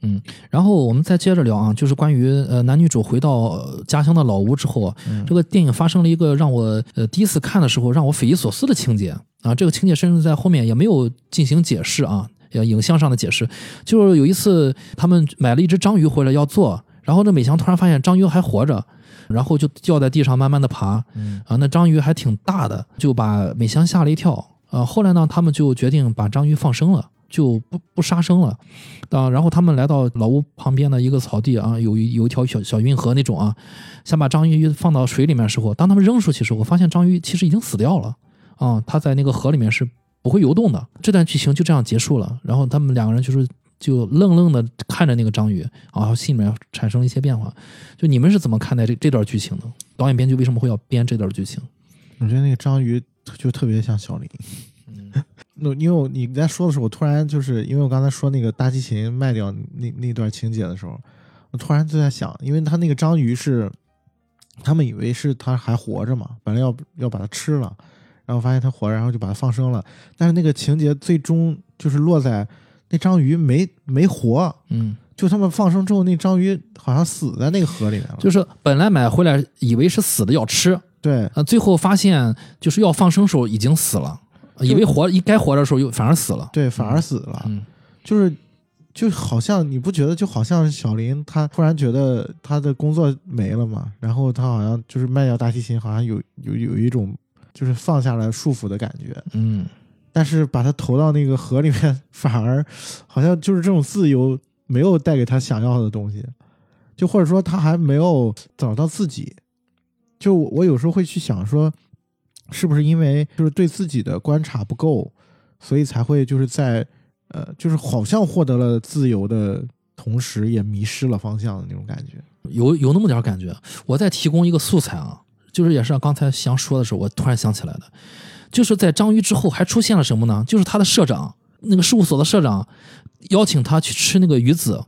嗯然后我们再接着聊啊，就是关于呃男女主回到呃家乡的老屋之后这个电影发生了一个让我呃第一次看的时候让我匪夷所思的情节啊，这个情节甚至在后面也没有进行解释啊，呃影像上的解释，就是有一次他们买了一只章鱼回来要做，然后这美香突然发现章鱼还活着。然后就掉在地上，慢慢的爬，嗯啊，那章鱼还挺大的，就把美香吓了一跳。啊，后来呢，他们就决定把章鱼放生了，就不不杀生了。啊，然后他们来到老屋旁边的一个草地啊，有一有一条小小运河那种啊，想把章鱼放到水里面的时候，当他们扔出去的时候，发现章鱼其实已经死掉了啊，它在那个河里面是不会游动的。这段剧情就这样结束了，然后他们两个人就是就愣愣的看着那个章鱼然后，心里面产生了一些变化。就你们是怎么看待这这段剧情的？导演编剧为什么会要编这段剧情？我觉得那个章鱼就特别像小林。那因为我你在说的时候，我突然就是因为我刚才说那个大提琴卖掉那那段情节的时候，我突然就在想，因为他那个章鱼是他们以为是他还活着嘛，本来要要把它吃了，然后发现它活着，然后就把它放生了，但是那个情节最终就是落在那章鱼没没活，嗯，就他们放生之后，那章鱼好像死在那个河里面了。就是本来买回来以为是死的要吃，对呃，最后发现就是要放生时候已经死了，以为活一该活的时候又反而死了。对，反而死了。嗯就是就好像你不觉得，就好像小林他突然觉得他的工作没了嘛，然后他好像就是卖掉大提琴，好像有有有一种就是放下了束缚的感觉，嗯但是把他投到那个河里面，反而好像就是这种自由没有带给他想要的东西，就或者说他还没有找到自己。就我我有时候会去想说，是不是因为就是对自己的观察不够，所以才会就是在呃，就是好像获得了自由的同时，也迷失了方向的那种感觉。有有那么点感觉。我再提供一个素材啊，就是也是刚才翔说的时候，我突然想起来的，就是在章鱼之后还出现了什么呢？就是他的社长，那个事务所的社长邀请他去吃那个鱼子，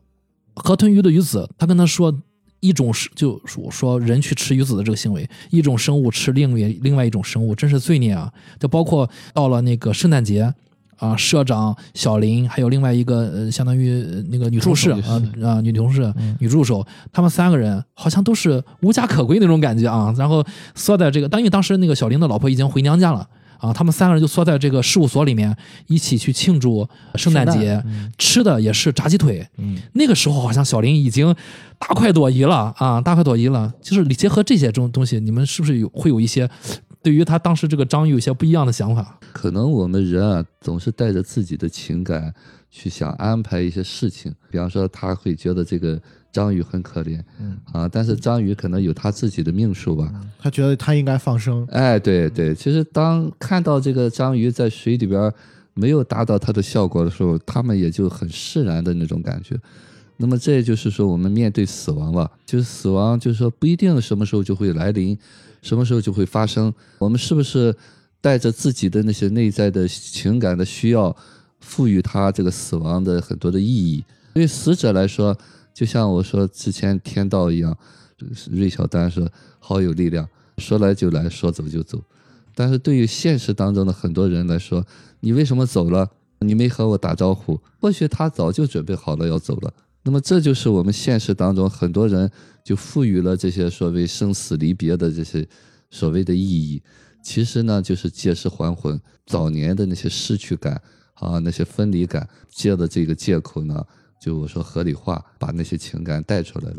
河豚鱼的鱼子，他跟他说。一种是就说说人去吃鱼子的这个行为，一种生物吃另外另外一种生物，真是罪孽啊！就包括到了那个圣诞节，啊，社长小林，还有另外一个呃，相当于呃那个女助手啊啊，女同事、嗯女助手，他们三个人好像都是无家可归那种感觉啊。然后缩在这个，但因为当时那个小林的老婆已经回娘家了啊，他们三个人就缩在这个事务所里面一起去庆祝圣诞节，嗯吃的也是炸鸡腿。嗯，那个时候好像小林已经大快朵颐了啊，大快朵颐了。就是结合这些种东西，你们是不是有会有一些对于他当时这个章鱼有些不一样的想法？可能我们人啊，总是带着自己的情感去想安排一些事情。比方说，他会觉得这个章鱼很可怜，嗯啊，但是章鱼可能有他自己的命数吧。他觉得他应该放生。哎，对对，其实当看到这个章鱼在水里边没有达到它的效果的时候，他们也就很释然的那种感觉。那么这也就是说，我们面对死亡吧，就是死亡，就是说不一定什么时候就会来临，什么时候就会发生。我们是不是带着自己的那些内在的情感的需要，赋予它这个死亡的很多的意义？对死者来说，就像我说之前天道一样，芮小丹说好有力量，说来就来，说走就走。但是对于现实当中的很多人来说，你为什么走了？你没和我打招呼，或许他早就准备好了要走了。那么这就是我们现实当中很多人就赋予了这些所谓生死离别的这些所谓的意义。其实呢，就是借尸还魂，早年的那些失去感啊，那些分离感，借的这个借口呢，就我说合理化，把那些情感带出来了。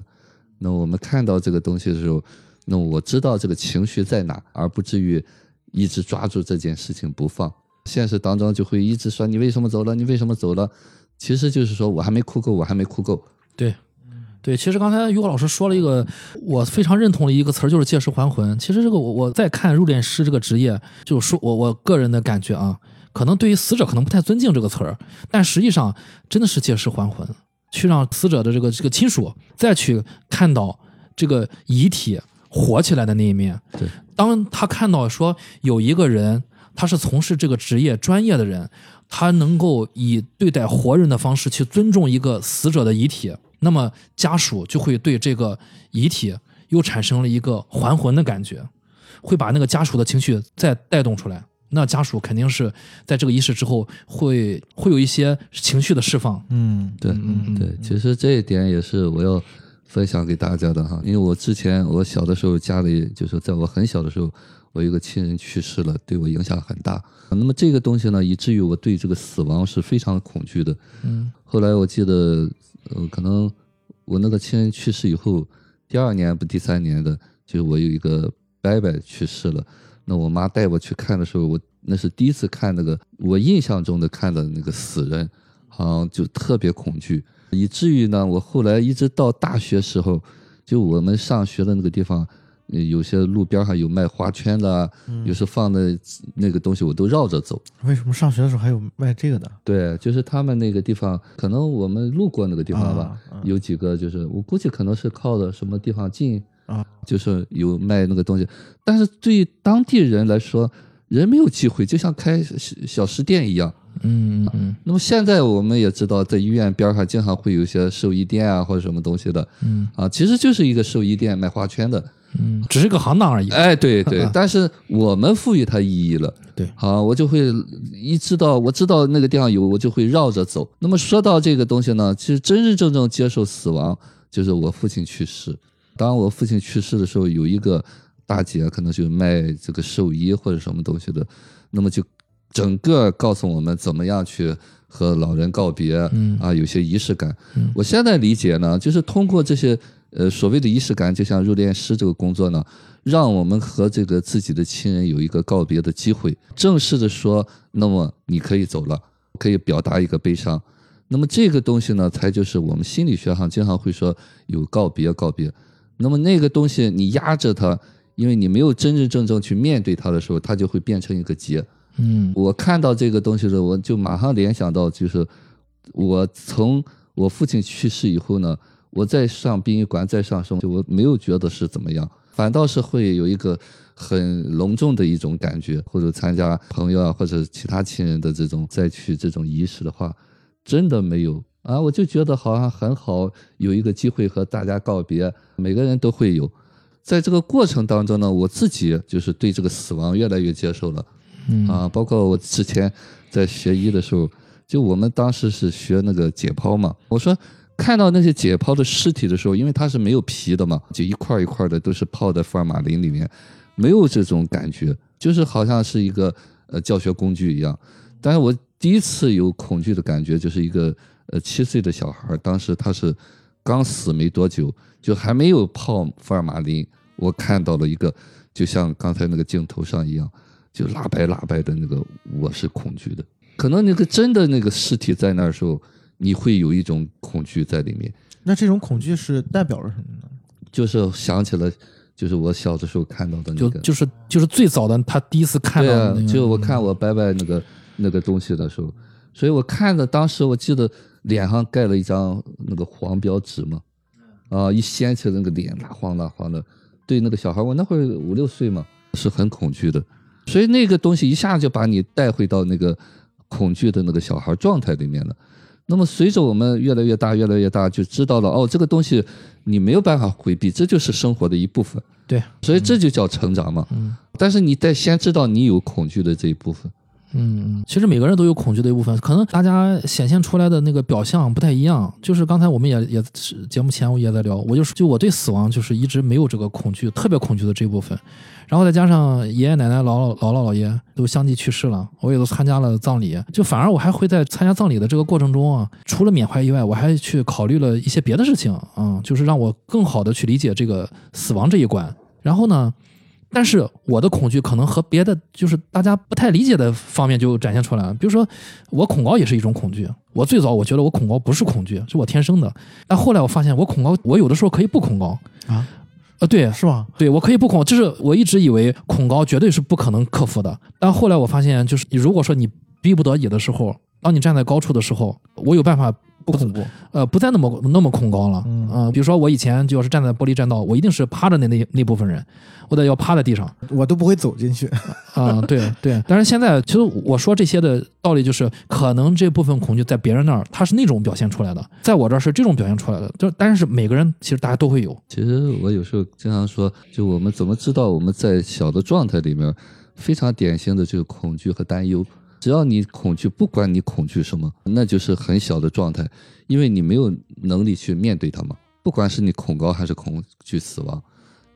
那我们看到这个东西的时候，那我知道这个情绪在哪，而不至于一直抓住这件事情不放。现实当中就会一直说你为什么走了？你为什么走了？其实就是说我还没哭够，我还没哭够。对，对，其实刚才于果老师说了一个我非常认同的一个词儿，就是借尸还魂。其实这个我我在看入殓师这个职业，就说我我个人的感觉啊，可能对于死者可能不太尊敬这个词儿，但实际上真的是借尸还魂，去让死者的这个这个亲属再去看到这个遗体活起来的那一面。对，当他看到说有一个人他是从事这个职业专业的人，他能够以对待活人的方式去尊重一个死者的遗体，那么家属就会对这个遗体又产生了一个还魂的感觉，会把那个家属的情绪再带动出来。那家属肯定是在这个仪式之后会会有一些情绪的释放。嗯，对嗯对，其实这一点也是我要分享给大家的哈，因为我之前我小的时候家里就是在我很小的时候，我有个亲人去世了，对我影响很大。那么这个东西呢，以至于我对这个死亡是非常恐惧的。嗯，后来我记得，呃，可能我那个亲人去世以后，第二年不第三年的，就是我有一个伯伯去世了。那我妈带我去看的时候，我那是第一次看那个我印象中的看的那个死人，好像就特别恐惧，以至于呢，我后来一直到大学时候，就我们上学的那个地方，呃有些路边上有卖花圈的啊，有时放的那个东西，我都绕着走。为什么上学的时候还有卖这个的？对，就是他们那个地方，可能我们路过那个地方吧，啊啊有几个就是我估计可能是靠的什么地方近啊，就是有卖那个东西，但是对于当地人来说，人没有机会，就像开小小食店一样。嗯嗯那么现在我们也知道，在医院边上经常会有一些寿衣店啊，或者什么东西的嗯啊，其实就是一个寿衣店卖花圈的。嗯，只是个行当而已。哎，对对，但是我们赋予它意义了。对好，我就会一知道我知道那个地方有，我就会绕着走。那么说到这个东西呢，其实真真正正接受死亡，就是我父亲去世。当我父亲去世的时候，有一个大姐可能就卖这个寿衣或者什么东西的，那么就整个告诉我们怎么样去和老人告别，嗯啊，有些仪式感。我现在理解呢，就是通过这些呃所谓的仪式感，就像入殓师这个工作呢，让我们和这个自己的亲人有一个告别的机会，正式的说，那么你可以走了，可以表达一个悲伤。那么这个东西呢，才就是我们心理学上经常会说有告别，告别。那么那个东西你压着它，因为你没有真真正正去面对它的时候，它就会变成一个结。嗯我看到这个东西的时候，我就马上联想到，就是我从我父亲去世以后呢，我在上殡仪馆，再上生，就我没有觉得是怎么样，反倒是会有一个很隆重的一种感觉，或者参加朋友啊或者其他亲人的这种再去这种仪式的话，真的没有啊，我就觉得好像很好，有一个机会和大家告别，每个人都会有。在这个过程当中呢，我自己就是对这个死亡越来越接受了。嗯啊，包括我之前在学医的时候，就我们当时是学那个解剖嘛。我说看到那些解剖的尸体的时候，因为它是没有皮的嘛，就一块一块的都是泡在福尔马林里面，没有这种感觉，就是好像是一个呃教学工具一样。但是我第一次有恐惧的感觉，就是一个呃七岁的小孩，当时他是刚死没多久，就还没有泡福尔马林，我看到了一个，就像刚才那个镜头上一样。就拉白拉白的那个，我是恐惧的。可能那个真的那个尸体在那儿的时候，你会有一种恐惧在里面，那这种恐惧是代表着什么呢？就是想起了，就是我小的时候看到的那个，就就是就是最早的他第一次看到对啊的那个，，就我看我伯伯那个那个东西的时候，所以我看的当时我记得脸上盖了一张那个黄标纸嘛，啊，一掀起来那个脸蜡黄蜡黄的，对那个小孩，我那会儿五六岁嘛，是很恐惧的，所以那个东西一下就把你带回到那个恐惧的那个小孩状态里面了。那么随着我们越来越大，越来越大，就知道了哦，这个东西你没有办法回避，这就是生活的一部分。对，所以这就叫成长嘛。嗯但是你得先知道你有恐惧的这一部分。嗯，其实每个人都有恐惧的一部分，可能大家显现出来的那个表象不太一样。就是刚才我们也也是节目前我也在聊，我就是就我对死亡就是一直没有这个恐惧，特别恐惧的这一部分。然后再加上爷爷奶奶、姥姥姥姥姥爷都相继去世了，我也都参加了葬礼，就反而我还会在参加葬礼的这个过程中啊，除了缅怀以外，我还去考虑了一些别的事情啊、就是让我更好的去理解这个死亡这一关。然后呢，但是我的恐惧可能和别的就是大家不太理解的方面就展现出来了。比如说，我恐高也是一种恐惧。我最早我觉得我恐高不是恐惧，是我天生的。但后来我发现我恐高，我有的时候可以不恐高啊。呃，对，是吧？对我可以不恐，就是我一直以为恐高绝对是不可能克服的。但后来我发现，就是你如果说你逼不得已的时候，当你站在高处的时候，我有办法不恐怖。呃，不再那么那么恐高了。嗯呃比如说我以前就要是站在玻璃栈道，我一定是趴着那那那部分人，我得要趴在地上。我都不会走进去。啊、对对。但是现在其实我说这些的道理就是，可能这部分恐惧在别人那儿他是那种表现出来的，在我这儿是这种表现出来的。就但是每个人其实大家都会有。其实我有时候经常说，就我们怎么知道我们在小的状态里面，非常典型的就是恐惧和担忧。只要你恐惧，不管你恐惧什么，那就是很小的状态，因为你没有能力去面对它嘛。不管是你恐高还是恐惧死亡，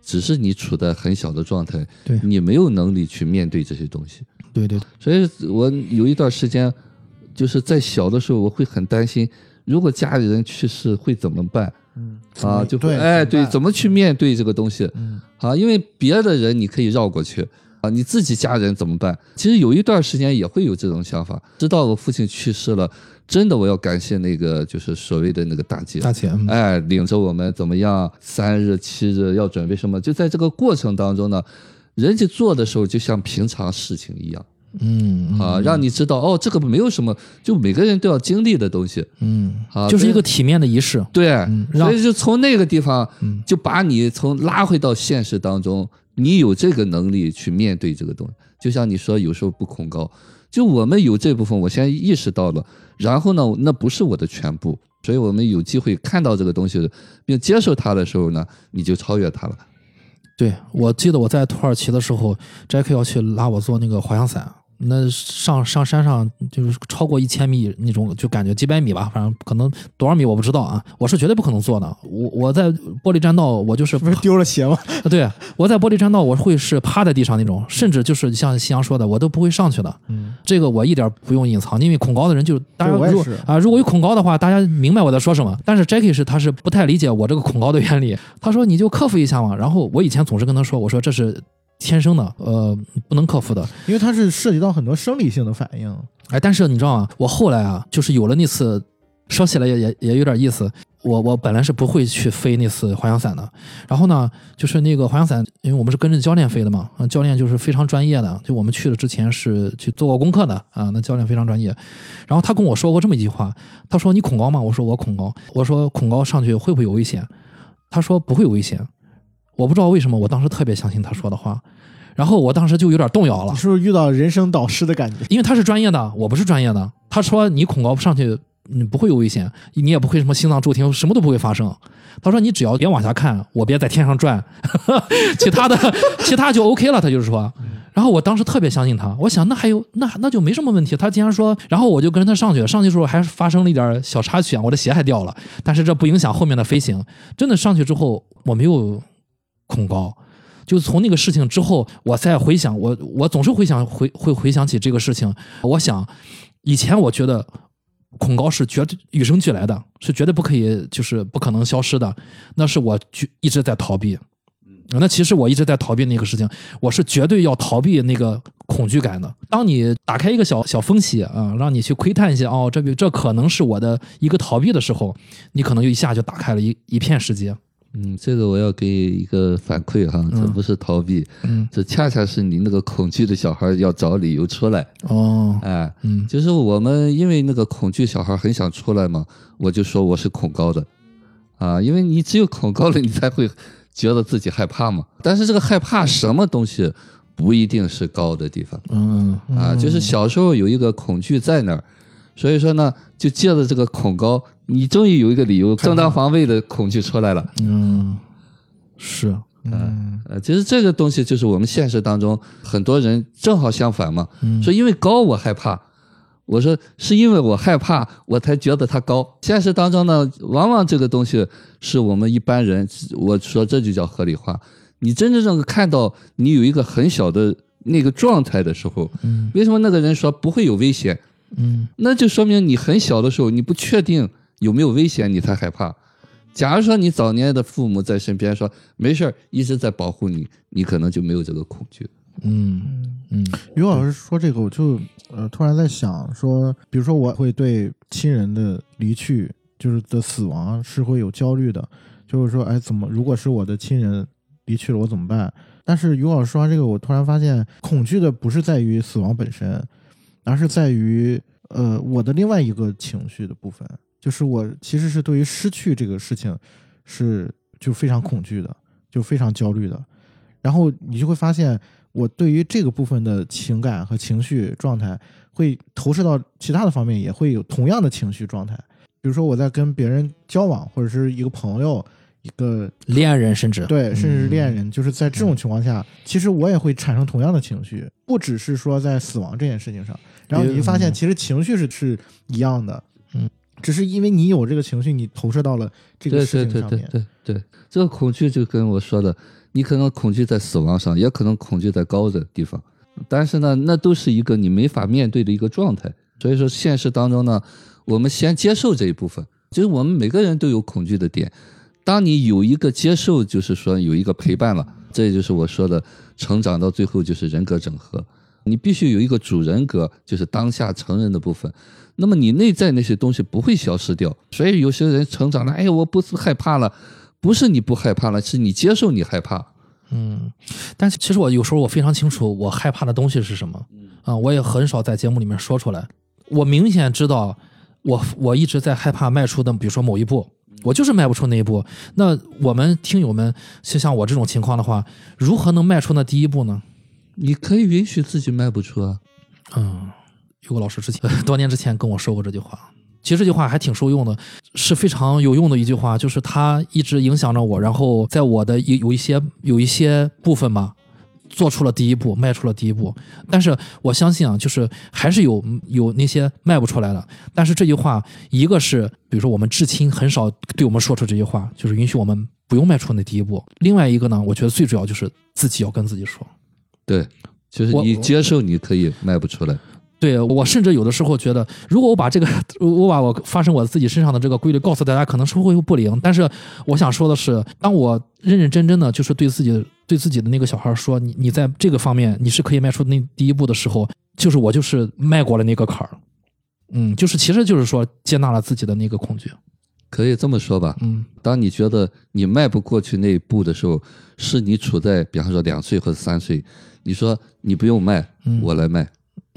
只是你处在很小的状态，对你没有能力去面对这些东西。对对，所以我有一段时间，就是在小的时候，我会很担心，如果家里人去世会怎么办？嗯啊，就会，哎对，怎怎么去面对这个东西？嗯啊，因为别的人你可以绕过去啊，你自己家人怎么办？其实有一段时间也会有这种想法，直到我父亲去世了，真的我要感谢那个就是所谓的那个大姐，大姐，嗯哎，领着我们怎么样，三日七日要准备什么？就在这个过程当中呢，人家做的时候就像平常事情一样嗯嗯啊，让你知道哦，这个没有什么，就每个人都要经历的东西。嗯啊，就是一个体面的仪式。对，让所以就从那个地方嗯，就把你从拉回到现实当中，你有这个能力去面对这个东西。就像你说，有时候不恐高，就我们有这部分，我现在意识到了，然后呢，那不是我的全部，所以我们有机会看到这个东西，并接受它的时候呢，你就超越它了。对，我记得我在土耳其的时候，Jack 要去拉我做那个滑翔伞。那上上山上就是超过一千米那种，就感觉几百米吧，反正可能多少米我不知道啊。我是绝对不可能做的。我我在玻璃栈道，我就是不是丢了鞋吗？对我在玻璃栈道，我会是趴在地上那种，甚至就是像夕阳说的，我都不会上去的。嗯，这个我一点不用隐藏，因为恐高的人就大家如啊，如果有恐高的话，大家明白我在说什么。但是 Jackie 是他是不太理解我这个恐高的原理，他说你就克服一下嘛。然后我以前总是跟他说，我说这是天生的，呃，不能克服的。因为它是涉及到很多生理性的反应。哎，但是你知道吗？我后来啊，就是有了那次，说起来也也也有点意思。我我本来是不会去飞那次滑翔伞的，然后呢，就是那个滑翔伞，因为我们是跟着教练飞的嘛，啊，教练就是非常专业的，就我们去了之前是去做过功课的啊，那教练非常专业。然后他跟我说过这么一句话，他说你恐高吗？我说我恐高。我说恐高上去会不会有危险？他说不会有危险。我不知道为什么，我当时特别相信他说的话，然后我当时就有点动摇了你。是不是遇到人生导师的感觉？因为他是专业的，我不是专业的。他说你恐高上去，你不会有危险，你也不会什么心脏骤停，什么都不会发生。他说你只要别往下看，我别在天上转，其他的 其他就 OK 了。他就是说，然后我当时特别相信他，我想那还有那那就没什么问题。他竟然说，然后我就跟着他上去了。上去的时候还发生了一点小插曲啊，我的鞋还掉了，但是这不影响后面的飞行。真的上去之后，我没有恐高。就从那个事情之后，我再回想，我我总是回想回会回想起这个事情。我想，以前我觉得恐高是绝对与生俱来的，是绝对不可以，就是不可能消失的。那是我就一直在逃避。那其实我一直在逃避那个事情，我是绝对要逃避那个恐惧感的。当你打开一个小小缝隙啊，让你去窥探一下，哦，这个这可能是我的一个逃避的时候，你可能就一下就打开了一一片世界。嗯，这个我要给一个反馈哈，这不是逃避，嗯，这恰恰是你那个恐惧的小孩要找理由出来。哦，哎，嗯。就是我们因为那个恐惧小孩很想出来嘛，我就说我是恐高的，啊，因为你只有恐高了，你才会觉得自己害怕嘛。但是这个害怕什么东西不一定是高的地方。嗯。啊，就是小时候有一个恐惧在那儿，所以说呢，就借着这个恐高，你终于有一个理由正当防卫的恐惧出来了。嗯，是，嗯，呃，其实这个东西就是我们现实当中很多人正好相反嘛，嗯说因为高我害怕，我说是因为我害怕我才觉得它高。现实当中呢，往往这个东西是我们一般人，我说这就叫合理化。你真正正看到你有一个很小的那个状态的时候，嗯为什么那个人说不会有危险？嗯那就说明你很小的时候，你不确定有没有危险，你才害怕。假如说你早年的父母在身边说没事儿，一直在保护你，你可能就没有这个恐惧。嗯嗯于老师说这个，我就呃突然在想说，比如说我会对亲人的离去，就是的死亡是会有焦虑的，就是说，哎，怎么如果是我的亲人离去了，我怎么办？但是于老师说完这个，我突然发现，恐惧的不是在于死亡本身，而是在于呃我的另外一个情绪的部分，就是我其实是对于失去这个事情是就非常恐惧的，就非常焦虑的。然后你就会发现，我对于这个部分的情感和情绪状态会投射到其他的方面，也会有同样的情绪状态。比如说我在跟别人交往，或者是一个朋友、一个恋人，甚至对，甚至是恋人，就是在这种情况下，其实我也会产生同样的情绪，不只是说在死亡这件事情上。然后你就发现，其实情绪是是一样的，嗯，只是因为你有这个情绪，你投射到了这个对事对对对情上面。对对，这个恐惧就跟我说的，你可能恐惧在死亡上，也可能恐惧在高的地方，但是呢，那都是一个你没法面对的一个状态。所以说，现实当中呢，我们先接受这一部分，就是我们每个人都有恐惧的点。当你有一个接受，就是说有一个陪伴了，这也就是我说的成长到最后就是人格整合。你必须有一个主人格，就是当下成人的部分。那么你内在那些东西不会消失掉。所以有些人成长了，哎，我不是害怕了，不是你不害怕了，是你接受你害怕。嗯，但是其实我有时候我非常清楚我害怕的东西是什么，啊、我也很少在节目里面说出来。我明显知道我我一直在害怕迈出的，比如说某一步，我就是迈不出那一步。那我们听友们，就像我这种情况的话，如何能迈出那第一步呢？你可以允许自己迈不出啊。嗯，有个老师之前 多年之前跟我说过这句话，其实这句话还挺受用的，是非常有用的一句话，就是它一直影响着我，然后在我的有有一些有一些部分吧，做出了第一步，迈出了第一步。但是我相信啊，就是还是有有那些迈不出来的。但是这句话，一个是比如说我们至亲很少对我们说出这句话，就是允许我们不用迈出那第一步。另外一个呢，我觉得最主要就是自己要跟自己说。对，就是你接受你可以迈不出来。对我甚至有的时候觉得，如果我把这个我把我发生我自己身上的这个规律告诉大家，可能是会不灵。但是我想说的是，当我认认真真的就是对自己对自己的那个小孩说，你你在这个方面你是可以迈出那第一步的时候，就是我就是迈过了那个坎儿。嗯，就是其实就是说接纳了自己的那个恐惧。可以这么说吧，嗯当你觉得你迈不过去那一步的时候，是你处在比方说两岁或者三岁，你说你不用迈，嗯我来迈嗯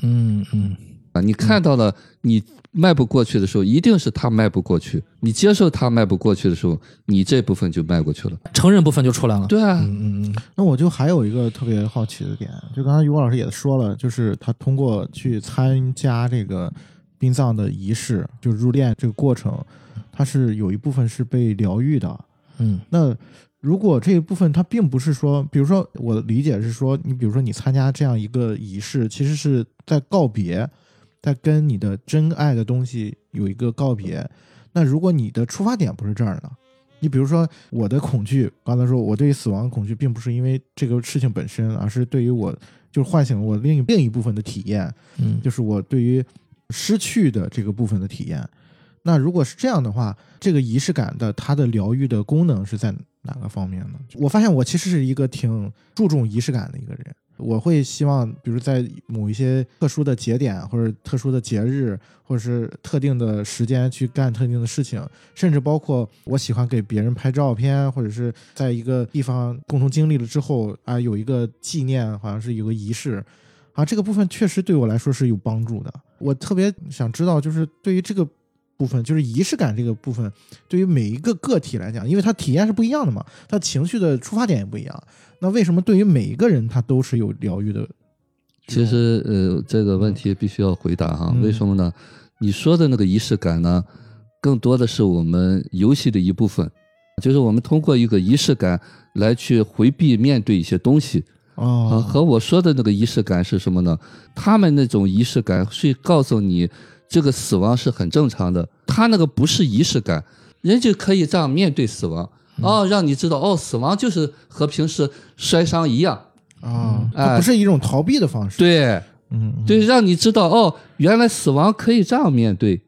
嗯嗯啊。你看到了你迈不过去的时候，一定是他迈不过去。你接受他迈不过去的时候，你这部分就迈过去了。成人部分就出来了。对啊，嗯嗯嗯那我就还有一个特别好奇的点，就刚才于果老师也说了，就是他通过去参加这个殡葬的仪式，就入殓这个过程，他是有一部分是被疗愈的。嗯那如果这一部分它并不是说，比如说我的理解是说，你比如说你参加这样一个仪式，其实是在告别，在跟你的真爱的东西有一个告别。那如果你的出发点不是这儿呢，你比如说我的恐惧，刚才说我对于死亡的恐惧，并不是因为这个事情本身，而是对于我就是唤醒了我另一另一部分的体验，嗯，就是我对于失去的这个部分的体验。那如果是这样的话，这个仪式感的它的疗愈的功能是在哪个方面呢？我发现我其实是一个挺注重仪式感的一个人。我会希望，比如在某一些特殊的节点，或者特殊的节日，或者是特定的时间去干特定的事情，甚至包括我喜欢给别人拍照片，或者是在一个地方共同经历了之后啊，有一个纪念，好像是有个仪式，啊，这个部分确实对我来说是有帮助的。我特别想知道，就是对于这个部分，就是仪式感这个部分，对于每一个个体来讲，因为他体验是不一样的嘛，他情绪的出发点也不一样。那为什么对于每一个人他都是有疗愈的？其实呃，这个问题必须要回答哈，嗯为什么呢？你说的那个仪式感呢，更多的是我们游戏的一部分，就是我们通过一个仪式感来去回避面对一些东西。啊，哦，和我说的那个仪式感是什么呢？他们那种仪式感是告诉你，这个死亡是很正常的。他那个不是仪式感，人就可以这样面对死亡。哦，让你知道，哦，死亡就是和平时摔伤一样。啊，它哎不是一种逃避的方式。，对，嗯，嗯，对，让你知道，哦，原来死亡可以这样面对。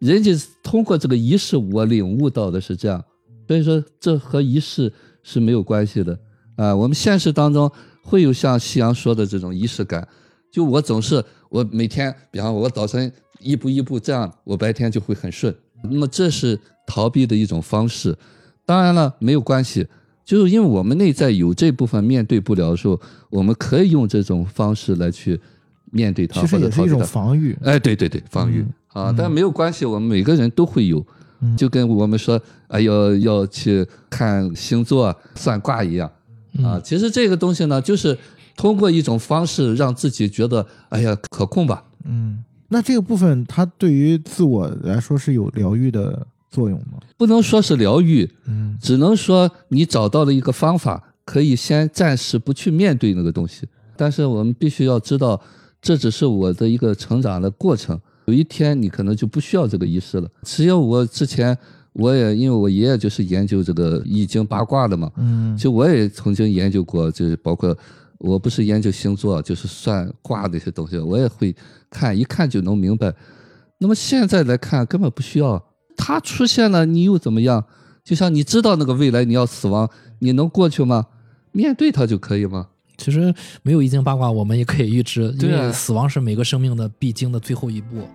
人家通过这个仪式，我领悟到的是这样。所以说，这和仪式是没有关系的啊、我们现实当中会有像夕阳说的这种仪式感，就我总是我每天，比方我早晨一步一步这样，我白天就会很顺。那么这是逃避的一种方式。当然了，没有关系，就是因为我们内在有这部分面对不了的时候，我们可以用这种方式来去面对它，其实也是一种。防御。哎，对对对，防御、嗯啊，但没有关系，我们每个人都会有，嗯就跟我们说啊要要去看星座、算卦一样啊。其实这个东西呢，就是通过一种方式让自己觉得哎呀可控吧。嗯，那这个部分它对于自我来说是有疗愈的作用吗？不能说是疗愈，嗯只能说你找到了一个方法，可以先暂时不去面对那个东西。但是我们必须要知道，这只是我的一个成长的过程。有一天你可能就不需要这个仪式了。其实我之前我也因为我爷爷就是研究这个易经八卦的嘛，嗯就我也曾经研究过，就是包括我不是研究星座，就是算卦那些东西，我也会看，一看就能明白。那么现在来看，根本不需要，它出现了，你又怎么样？就像你知道那个未来你要死亡，你能过去吗？面对它就可以吗？其实没有易经八卦，我们也可以预知，因为死亡是每个生命的必经的最后一步。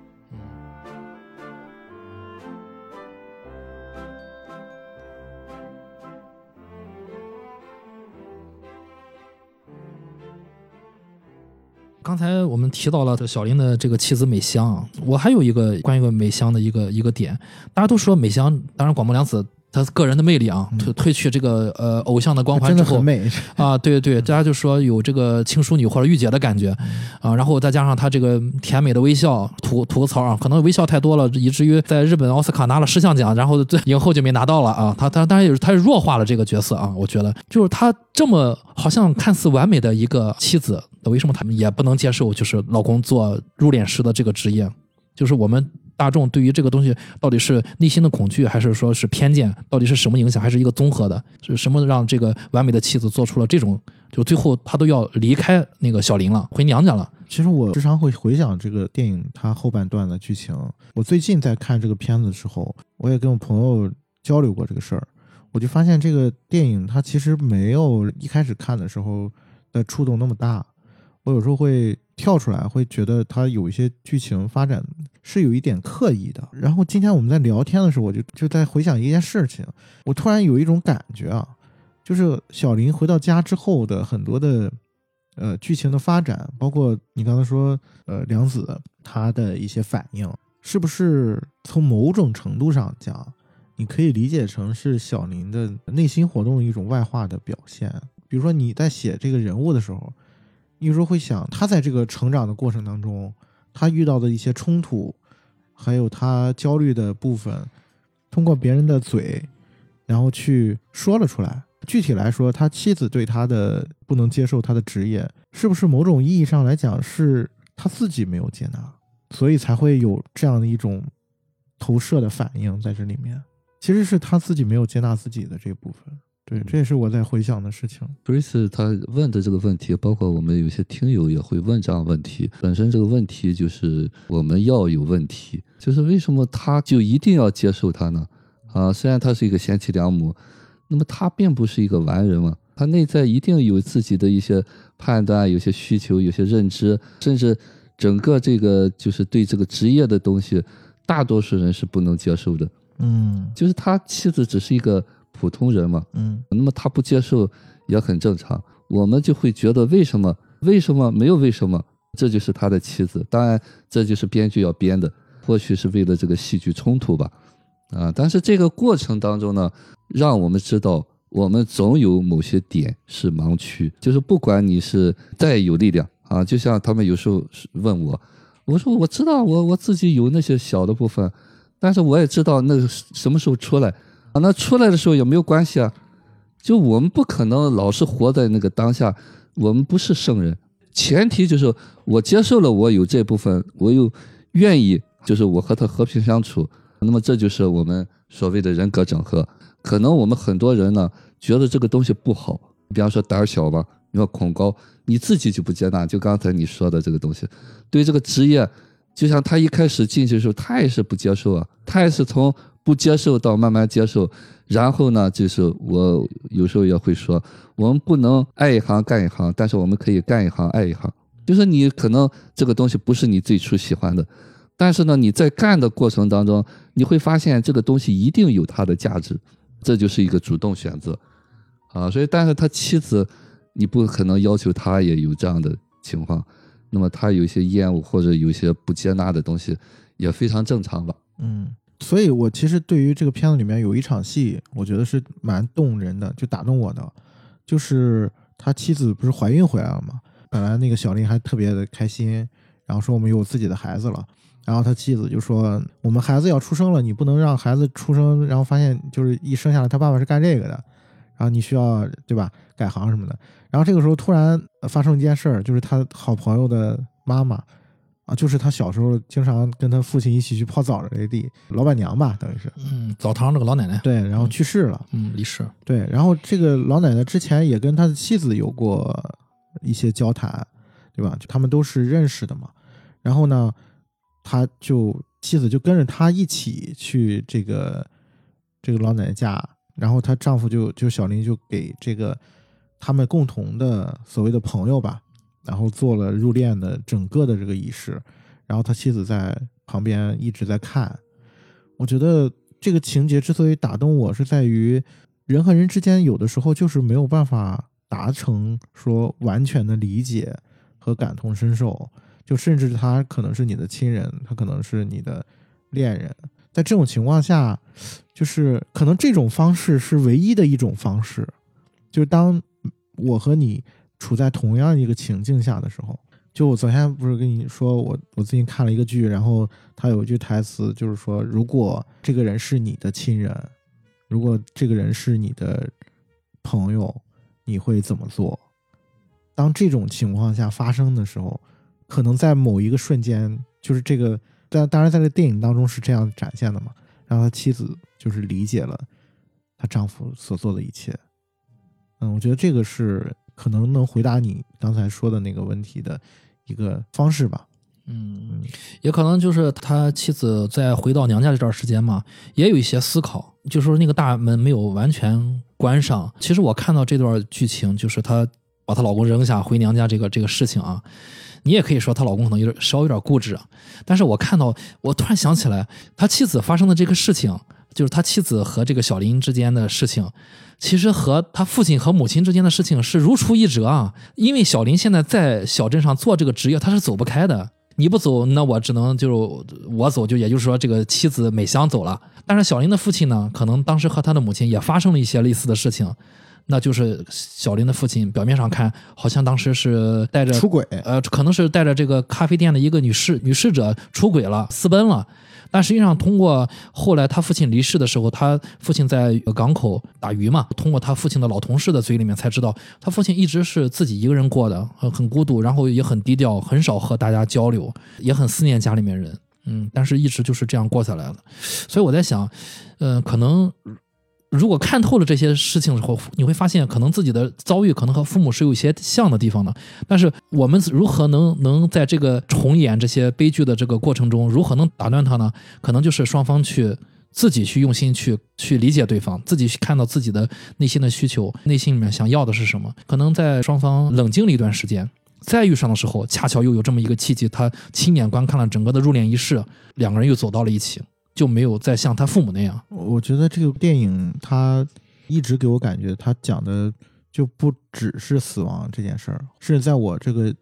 刚才我们提到了小林的这个妻子美香，我还有一个关于美香的一个一个点，大家都说美香，当然广末凉子她个人的魅力啊，褪褪去这个呃偶像的光环之后。啊，对对，大家就说有这个轻淑女或者御姐的感觉，啊，然后再加上她这个甜美的微笑，吐吐个槽啊，可能微笑太多了，以至于在日本奥斯卡拿了十项奖，然后最影后就没拿到了啊。她她当然也是她是弱化了这个角色啊，我觉得就是她这么好像看似完美的一个妻子，为什么他们也不能接受就是老公做入殓师的这个职业？就是我们大众对于这个东西到底是内心的恐惧，还是说是偏见？到底是什么影响？还是一个综合的？是什么让这个完美的妻子做出了这种？就最后她都要离开那个小林了，回娘家了。其实我时常会回想这个电影它后半段的剧情。我最近在看这个片子的时候，我也跟我朋友交流过这个事儿，我就发现这个电影它其实没有一开始看的时候的触动那么大。我有时候会跳出来，会觉得它有一些剧情发展是有一点刻意的。然后今天我们在聊天的时候，我就就在回想一件事情，我突然有一种感觉啊，就是小林回到家之后的很多的呃剧情的发展，包括你刚才说呃梁子他的一些反应，是不是从某种程度上讲，你可以理解成是小林的内心活动一种外化的表现？比如说你在写这个人物的时候，你有时候会想他在这个成长的过程当中，他遇到的一些冲突，还有他焦虑的部分，通过别人的嘴，然后去说了出来。具体来说，他妻子对他的不能接受他的职业，是不是某种意义上来讲是他自己没有接纳，所以才会有这样的一种投射的反应在这里面？其实是他自己没有接纳自己的这部分。对，这也是我在回想的事情。Bruce 他问的这个问题，包括我们有些听友也会问这样问题。本身这个问题就是我们要有问题，就是为什么他就一定要接受他呢？啊，虽然他是一个贤妻良母，那么他并不是一个完人嘛，他内在一定有自己的一些判断、有些需求、有些认知，甚至整个这个就是对这个职业的东西，大多数人是不能接受的。嗯就是他妻子只是一个普通人嘛，嗯那么他不接受也很正常，我们就会觉得为什么？为什么没有为什么？这就是他的妻子。当然，这就是编剧要编的，或许是为了这个戏剧冲突吧。啊，但是这个过程当中呢，让我们知道，我们总有某些点是盲区，就是不管你是再有力量啊，就像他们有时候问我，我说我知道我我自己有那些小的部分，但是我也知道那个什么时候出来。啊，那出来的时候也没有关系啊，就我们不可能老是活在那个当下，我们不是圣人，前提就是我接受了我有这部分，我又愿意，就是我和他和平相处，那么这就是我们所谓的人格整合。可能我们很多人呢觉得这个东西不好，比方说胆小吧，你说恐高，你自己就不接纳，就刚才你说的这个东西，对这个职业，就像他一开始进去的时候，他也是不接受啊，他也是从。不接受到慢慢接受，然后呢，就是我有时候也会说，我们不能爱一行干一行，但是我们可以干一行爱一行。就是你可能这个东西不是你最初喜欢的，但是呢，你在干的过程当中，你会发现这个东西一定有它的价值，这就是一个主动选择啊。所以，但是他妻子，你不可能要求他也有这样的情况，那么他有一些厌恶或者有一些不接纳的东西。也非常正常吧。嗯，所以我其实对于这个片子里面有一场戏，我觉得是蛮动人的，就打动我的，就是他妻子不是怀孕回来了嘛，本来那个小林还特别的开心，然后说我们有自己的孩子了，然后他妻子就说我们孩子要出生了，你不能让孩子出生，然后发现就是一生下来他爸爸是干这个的，然后你需要对吧改行什么的，然后这个时候突然发生一件事儿，就是他好朋友的妈妈。啊，就是他小时候经常跟他父亲一起去泡澡的那地老板娘吧，等于是，嗯，澡堂那个老奶奶，对，然后去世了，嗯，离世，对，然后这个老奶奶之前也跟他的妻子有过一些交谈，对吧？就他们都是认识的嘛。然后呢，他就妻子就跟着他一起去这个这个老奶奶家，然后她丈夫就就小林就给这个他们共同的所谓的朋友吧。然后做了入殓的整个的这个仪式，然后他妻子在旁边一直在看。我觉得这个情节之所以打动我，是在于人和人之间有的时候就是没有办法达成说完全的理解和感同身受，就甚至他可能是你的亲人，他可能是你的恋人，在这种情况下，就是可能这种方式是唯一的一种方式，就是当我和你。处在同样一个情境下的时候，就我昨天不是跟你说，我我最近看了一个剧，然后他有一句台词，就是说，如果这个人是你的亲人，如果这个人是你的朋友，你会怎么做？当这种情况下发生的时候，可能在某一个瞬间，就是这个，但当然在这电影当中是这样展现的嘛，让他妻子就是理解了她丈夫所做的一切。嗯，我觉得这个是。可能能回答你刚才说的那个问题的一个方式吧。嗯，也可能就是他妻子在回到娘家这段时间嘛，也有一些思考，就说那个大门没有完全关上。其实我看到这段剧情，就是她把她老公扔下回娘家这个这个事情啊，你也可以说她老公可能有点稍微有点固执。但是我看到，我突然想起来，他妻子发生的这个事情。就是他妻子和这个小林之间的事情，其实和他父亲和母亲之间的事情是如出一辙啊。因为小林现在在小镇上做这个职业，他是走不开的。你不走，那我只能就我走，就也就是说，这个妻子美香走了。但是小林的父亲呢，可能当时和他的母亲也发生了一些类似的事情，那就是小林的父亲表面上看好像当时是带着出轨，呃，可能是带着这个咖啡店的一个女侍女侍者出轨了，私奔了。但实际上，通过后来他父亲离世的时候，他父亲在港口打鱼嘛，通过他父亲的老同事的嘴里面才知道，他父亲一直是自己一个人过的，很孤独，然后也很低调，很少和大家交流，也很思念家里面人，嗯，但是一直就是这样过下来了。所以我在想，嗯，可能。如果看透了这些事情之后，你会发现，可能自己的遭遇可能和父母是有一些像的地方的。但是我们如何能能在这个重演这些悲剧的这个过程中，如何能打断它呢？可能就是双方去自己去用心去去理解对方，自己去看到自己的内心的需求，内心里面想要的是什么。可能在双方冷静了一段时间，再遇上的时候，恰巧又有这么一个契机，他亲眼观看了整个的入殓仪式，两个人又走到了一起。就没有再像他父母那样。我觉得这个电影它一直给我感觉，他讲的就不只是死亡这件事儿，是在我这个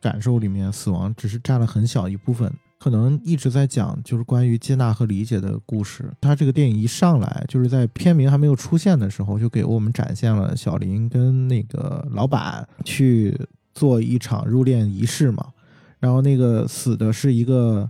感受里面，死亡只是占了很小一部分，可能一直在讲就是关于接纳和理解的故事。他这个电影一上来，就是在片名还没有出现的时候，就给我们展现了小林跟那个老板去做一场入殓仪式嘛，然后那个死的是一个。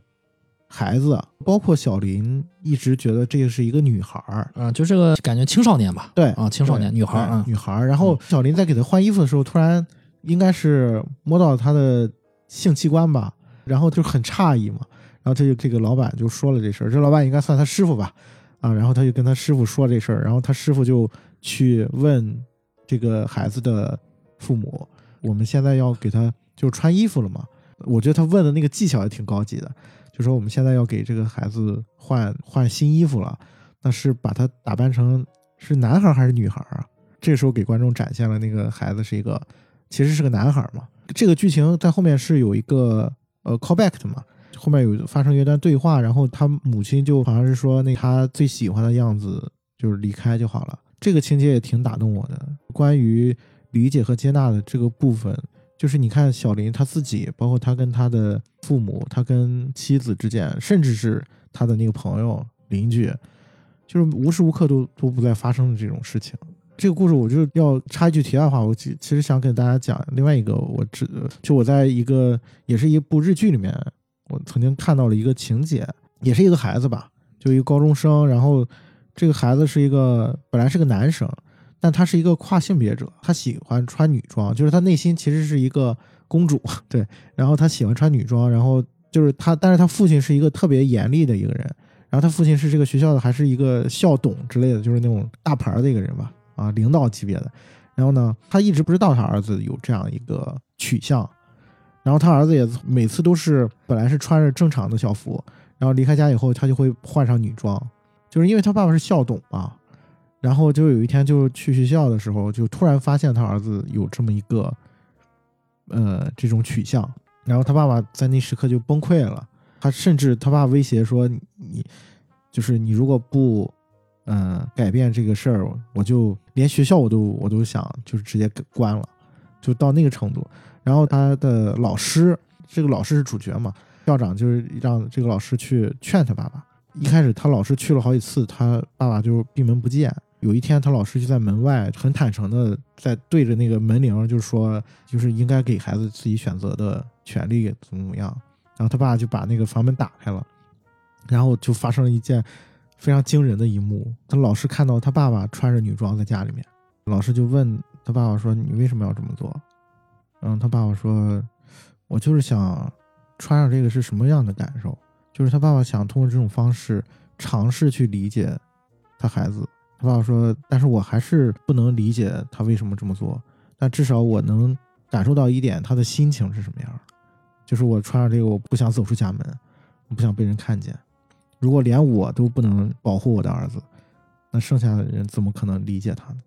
孩子，包括小林，一直觉得这个是一个女孩儿啊，就这个感觉青少年吧？对啊，青少年女孩儿，女孩儿。然后小林在给她换衣服的时候，突然应该是摸到她的性器官吧，然后就很诧异嘛。然后他就这个老板就说了这事儿，这老板应该算他师傅吧？啊，然后他就跟他师傅说这事儿，然后他师傅就去问这个孩子的父母：“我们现在要给他就穿衣服了嘛？”我觉得他问的那个技巧也挺高级的。就说我们现在要给这个孩子换换新衣服了，那是把他打扮成是男孩还是女孩啊？这时候给观众展现了那个孩子是一个，其实是个男孩嘛。这个剧情在后面是有一个呃 callback 的嘛，后面有发生一段对话，然后他母亲就好像是说那他最喜欢的样子就是离开就好了。这个情节也挺打动我的，关于理解和接纳的这个部分。就是你看小林他自己，包括他跟他的父母，他跟妻子之间，甚至是他的那个朋友、邻居，就是无时无刻都都不在发生的这种事情。这个故事我就要插一句题外话，我其其实想跟大家讲另外一个，我只就我在一个也是一部日剧里面，我曾经看到了一个情节，也是一个孩子吧，就一个高中生，然后这个孩子是一个本来是个男生，但他是一个跨性别者，他喜欢穿女装，就是他内心其实是一个公主，对，然后他喜欢穿女装，然后就是他，但是他父亲是一个特别严厉的一个人，然后他父亲是这个学校的还是一个校董之类的，就是那种大牌的一个人吧。啊，领导级别的，然后呢，他一直不知道他儿子有这样一个取向，然后他儿子也每次都是本来是穿着正常的校服，然后离开家以后，他就会换上女装，就是因为他爸爸是校董嘛，然后就有一天就去学校的时候，就突然发现他儿子有这么一个，呃，这种取向，然后他爸爸在那时刻就崩溃了，他甚至他爸威胁说你，就是你如果不。嗯，改变这个事儿，我就连学校我都我都想就是直接给关了，就到那个程度。然后他的老师，这个老师是主角嘛，校长就是让这个老师去劝他爸爸。一开始他老师去了好几次，他爸爸就闭门不见。有一天他老师就在门外很坦诚的在对着那个门铃，就是说就是应该给孩子自己选择的权利怎么怎么样。然后他爸就把那个房门打开了，然后就发生了一件。非常惊人的一幕，他老师看到他爸爸穿着女装在家里面，老师就问他爸爸说：“你为什么要这么做？”然后他爸爸说：“我就是想穿上这个是什么样的感受。”就是他爸爸想通过这种方式尝试去理解他孩子。爸爸说：“但是我还是不能理解他为什么这么做，但至少我能感受到一点他的心情是什么样就是我穿上这个，我不想走出家门，我不想被人看见。”如果连我都不能保护我的儿子，那剩下的人怎么可能理解他呢？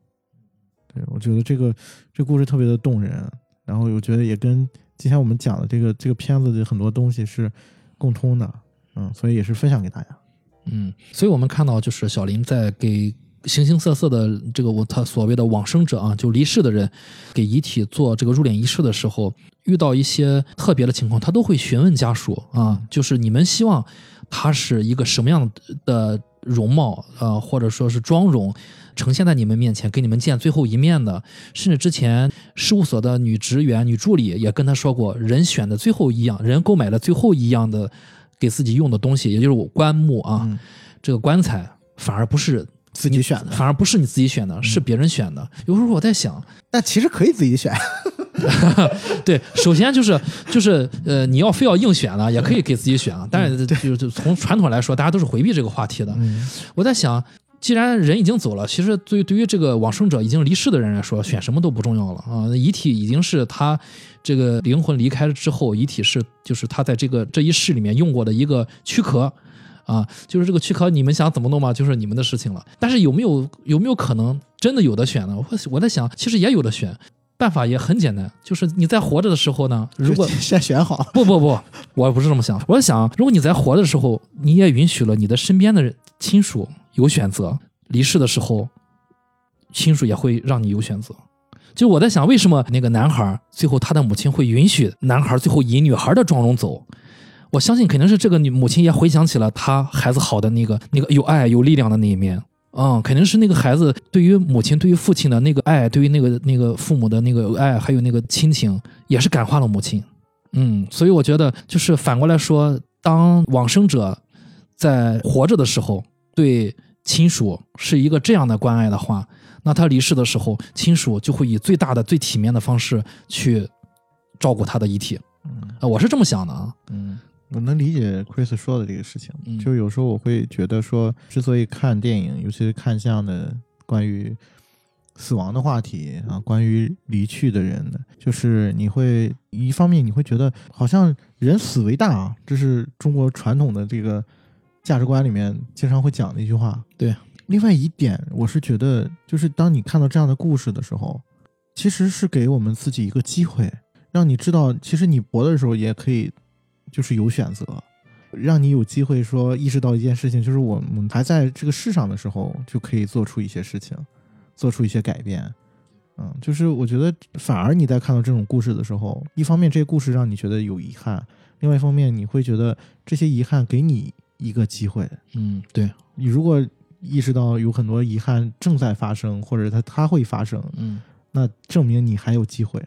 对我觉得这个这故事特别的动人，然后我觉得也跟今天我们讲的这个这个片子的很多东西是共通的，嗯，所以也是分享给大家。嗯，所以我们看到就是小林在给形形色色的这个我他所谓的往生者啊，就离世的人给遗体做这个入殓仪式的时候，遇到一些特别的情况，他都会询问家属啊，就是你们希望。他是一个什么样的容貌啊，或者说是妆容，呈现在你们面前，给你们见最后一面的。甚至之前事务所的女职员、女助理也跟他说过，人选的最后一样，人购买的最后一样的给自己用的东西，也就是我棺木啊，这个棺材反而不是自己选的，反而不是你自己选的，是别人选的。有时候我在想，但其实可以自己选。对，首先就是就是呃，你要非要硬选呢，也可以给自己选啊。但是就是从传统来说，大家都是回避这个话题的。我在想，既然人已经走了，其实对对于这个往生者已经离世的人来说，选什么都不重要了啊。遗体已经是他这个灵魂离开了之后，遗体是就是他在这个这一世里面用过的一个躯壳啊，就是这个躯壳，你们想怎么弄嘛，就是你们的事情了。但是有没有有没有可能真的有的选呢？我我在想，其实也有的选。办法也很简单，就是你在活着的时候呢，如果 先选好。不不不，我不是这么想。我在想，如果你在活着的时候，你也允许了你的身边的亲属有选择，离世的时候，亲属也会让你有选择。就我在想，为什么那个男孩最后他的母亲会允许男孩最后以女孩的妆容走？我相信肯定是这个女母亲也回想起了她孩子好的那个那个有爱有力量的那一面。嗯，肯定是那个孩子对于母亲、对于父亲的那个爱，对于那个那个父母的那个爱，还有那个亲情，也是感化了母亲。嗯，所以我觉得，就是反过来说，当往生者在活着的时候，对亲属是一个这样的关爱的话，那他离世的时候，亲属就会以最大的、最体面的方式去照顾他的遗体。啊，我是这么想的啊。嗯。我能理解 Chris 说的这个事情，就有时候我会觉得说，之所以看电影，尤其是看这样的关于死亡的话题啊，关于离去的人的，就是你会一方面你会觉得好像人死为大啊，这是中国传统的这个价值观里面经常会讲的一句话。对，另外一点，我是觉得，就是当你看到这样的故事的时候，其实是给我们自己一个机会，让你知道，其实你活的时候也可以。就是有选择，让你有机会说意识到一件事情，就是我们还在这个世上的时候，就可以做出一些事情，做出一些改变。嗯，就是我觉得反而你在看到这种故事的时候，一方面这些故事让你觉得有遗憾，另外一方面你会觉得这些遗憾给你一个机会。嗯，对，你如果意识到有很多遗憾正在发生，或者它它会发生，嗯，那证明你还有机会。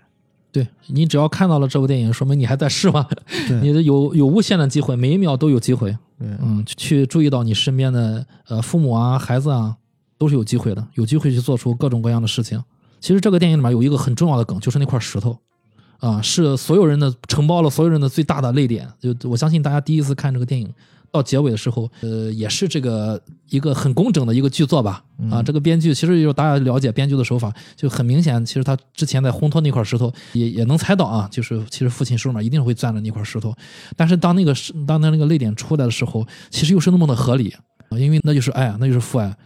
对你只要看到了这部电影，说明你还在试嘛，你的有有无限的机会，每一秒都有机会。嗯，去注意到你身边的呃父母啊、孩子啊，都是有机会的，有机会去做出各种各样的事情。其实这个电影里面有一个很重要的梗，就是那块石头，啊，是所有人的承包了所有人的最大的泪点。就我相信大家第一次看这个电影到结尾的时候，呃，也是这个一个很工整的一个剧作吧。啊，这个编剧其实就是大家了解编剧的手法，就很明显，其实他之前在烘托那块石头，也也能猜到啊，就是其实父亲手里面一定会攥着那块石头。但是当那个是当他那个泪点出来的时候，其实又是那么的合理，啊因为那就是爱，那就是父爱。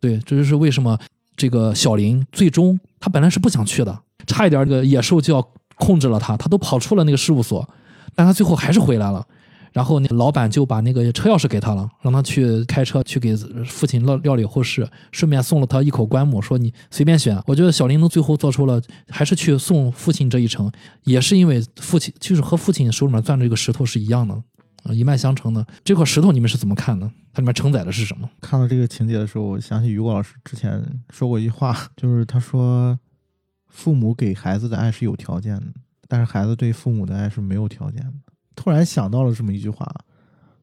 对，这就是为什么这个小林最终他本来是不想去的，差一点这个野兽就要控制了他，他都跑出了那个事务所，但他最后还是回来了。然后那老板就把那个车钥匙给他了，让他去开车去给父亲料料理后事，顺便送了他一口棺木，说你随便选。我觉得小林能最后做出了还是去送父亲这一程，也是因为父亲就是和父亲手里面攥着这个石头是一样的，一脉相承的。这块石头你们是怎么看的？它里面承载的是什么？看到这个情节的时候，我想起于果老师之前说过一句话，就是他说，父母给孩子的爱是有条件的，但是孩子对父母的爱是没有条件的。突然想到了这么一句话，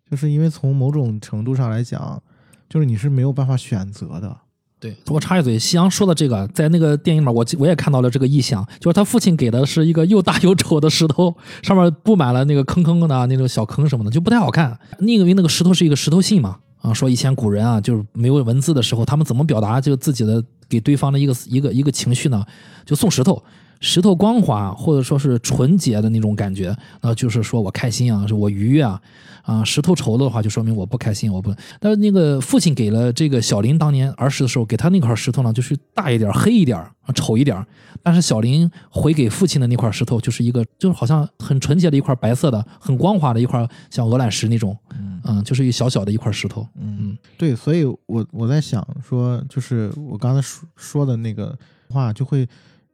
就是因为从某种程度上来讲，就是你是没有办法选择的。对我插一嘴，夕阳说的这个，在那个电影里面，我我也看到了这个意象，就是他父亲给的是一个又大又丑的石头，上面布满了那个坑坑的那种小坑什么的，就不太好看。那个因为那个石头是一个石头信嘛？啊，说以前古人啊，就是没有文字的时候，他们怎么表达就自己的给对方的一个一个一个情绪呢？就送石头。石头光滑或者说是纯洁的那种感觉，那就是说我开心啊，是我愉悦啊，啊，石头稠的话就说明我不开心，我不。但是那个父亲给了这个小林当年儿时的时候给他那块石头呢，就是大一点、黑一点、丑一点。但是小林回给父亲的那块石头就是一个，就是好像很纯洁的一块白色的、很光滑的一块，像鹅卵石那种，嗯，就是一小小的一块石头。嗯，对，所以我我在想说，就是我刚才说说的那个话就会。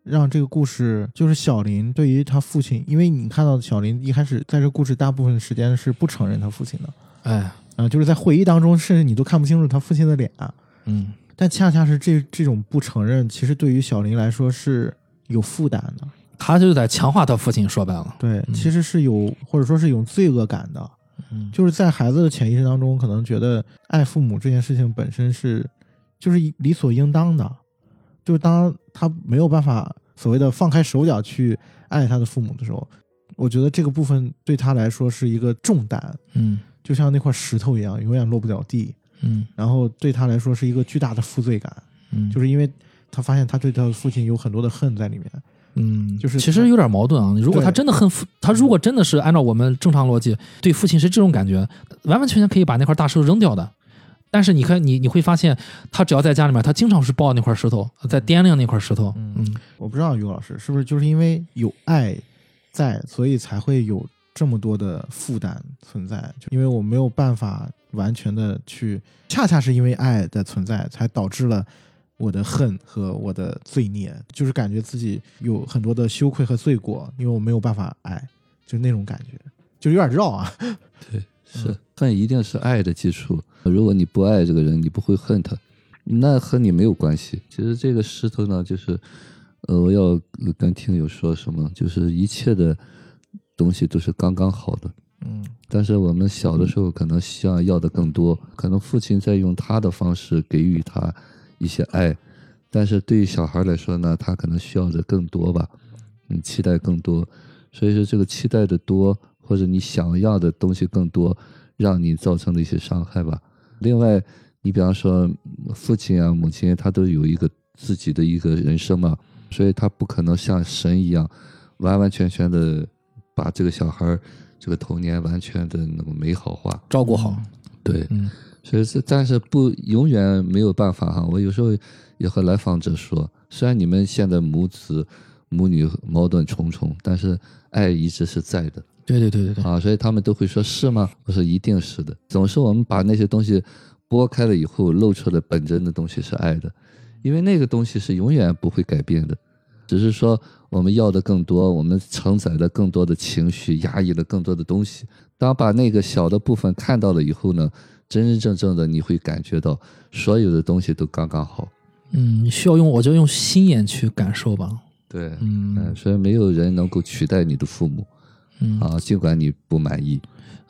让这个故事就是小林对于他父亲，因为你看到小林一开始在这故事大部分时间是不承认他父亲的，哎，啊，就是在回忆当中，甚至你都看不清楚他父亲的脸，嗯，但恰恰是这这种不承认，其实对于小林来说是有负担的，他就在强化他父亲，说白了，对，其实是有或者说是有罪恶感的，嗯，就是在孩子的潜意识当中，可能觉得爱父母这件事情本身是就是理所应当的。就是当他没有办法所谓的放开手脚去爱他的父母的时候，我觉得这个部分对他来说是一个重担，嗯，就像那块石头一样，永远落不了地，嗯，然后对他来说是一个巨大的负罪感，嗯，就是因为他发现他对他的父亲有很多的恨在里面，嗯，就是其实有点矛盾啊。如果他真的恨父，他如果真的是按照我们正常逻辑对父亲是这种感觉，完完全全可以把那块大石头扔掉的。但是你看，你你会发现，他只要在家里面，他经常是抱那块石头，在掂量那块石头。嗯，我不知道于老师是不是就是因为有爱在，所以才会有这么多的负担存在？就因为我没有办法完全的去，恰恰是因为爱的存在，才导致了我的恨和我的罪孽，就是感觉自己有很多的羞愧和罪过，因为我没有办法爱，就那种感觉，就有点绕啊。对。是恨一定是爱的基础。如果你不爱这个人，你不会恨他，那和你没有关系。其实这个石头呢，就是，呃，我要跟听友说什么，就是一切的东西都是刚刚好的。嗯。但是我们小的时候可能希望要的更多，可能父亲在用他的方式给予他一些爱，但是对于小孩来说呢，他可能需要的更多吧，嗯，期待更多。所以说这个期待的多。或者你想要的东西更多，让你造成的一些伤害吧。另外，你比方说父亲啊、母亲，他都有一个自己的一个人生嘛，所以他不可能像神一样，完完全全的把这个小孩这个童年完全的那么美好化，照顾好。对，嗯，所以是，但是不永远没有办法哈。我有时候也和来访者说，虽然你们现在母子母女矛盾重重，但是爱一直是在的。对对对对对啊，所以他们都会说是吗？我说一定是的。总是我们把那些东西剥开了以后，露出了本真的东西是爱的，因为那个东西是永远不会改变的。只是说我们要的更多，我们承载了更多的情绪，压抑了更多的东西。当把那个小的部分看到了以后呢，真真正正的你会感觉到所有的东西都刚刚好。嗯，需要用，我就用心眼去感受吧。对，嗯嗯，所以没有人能够取代你的父母嗯啊，尽管你不满意。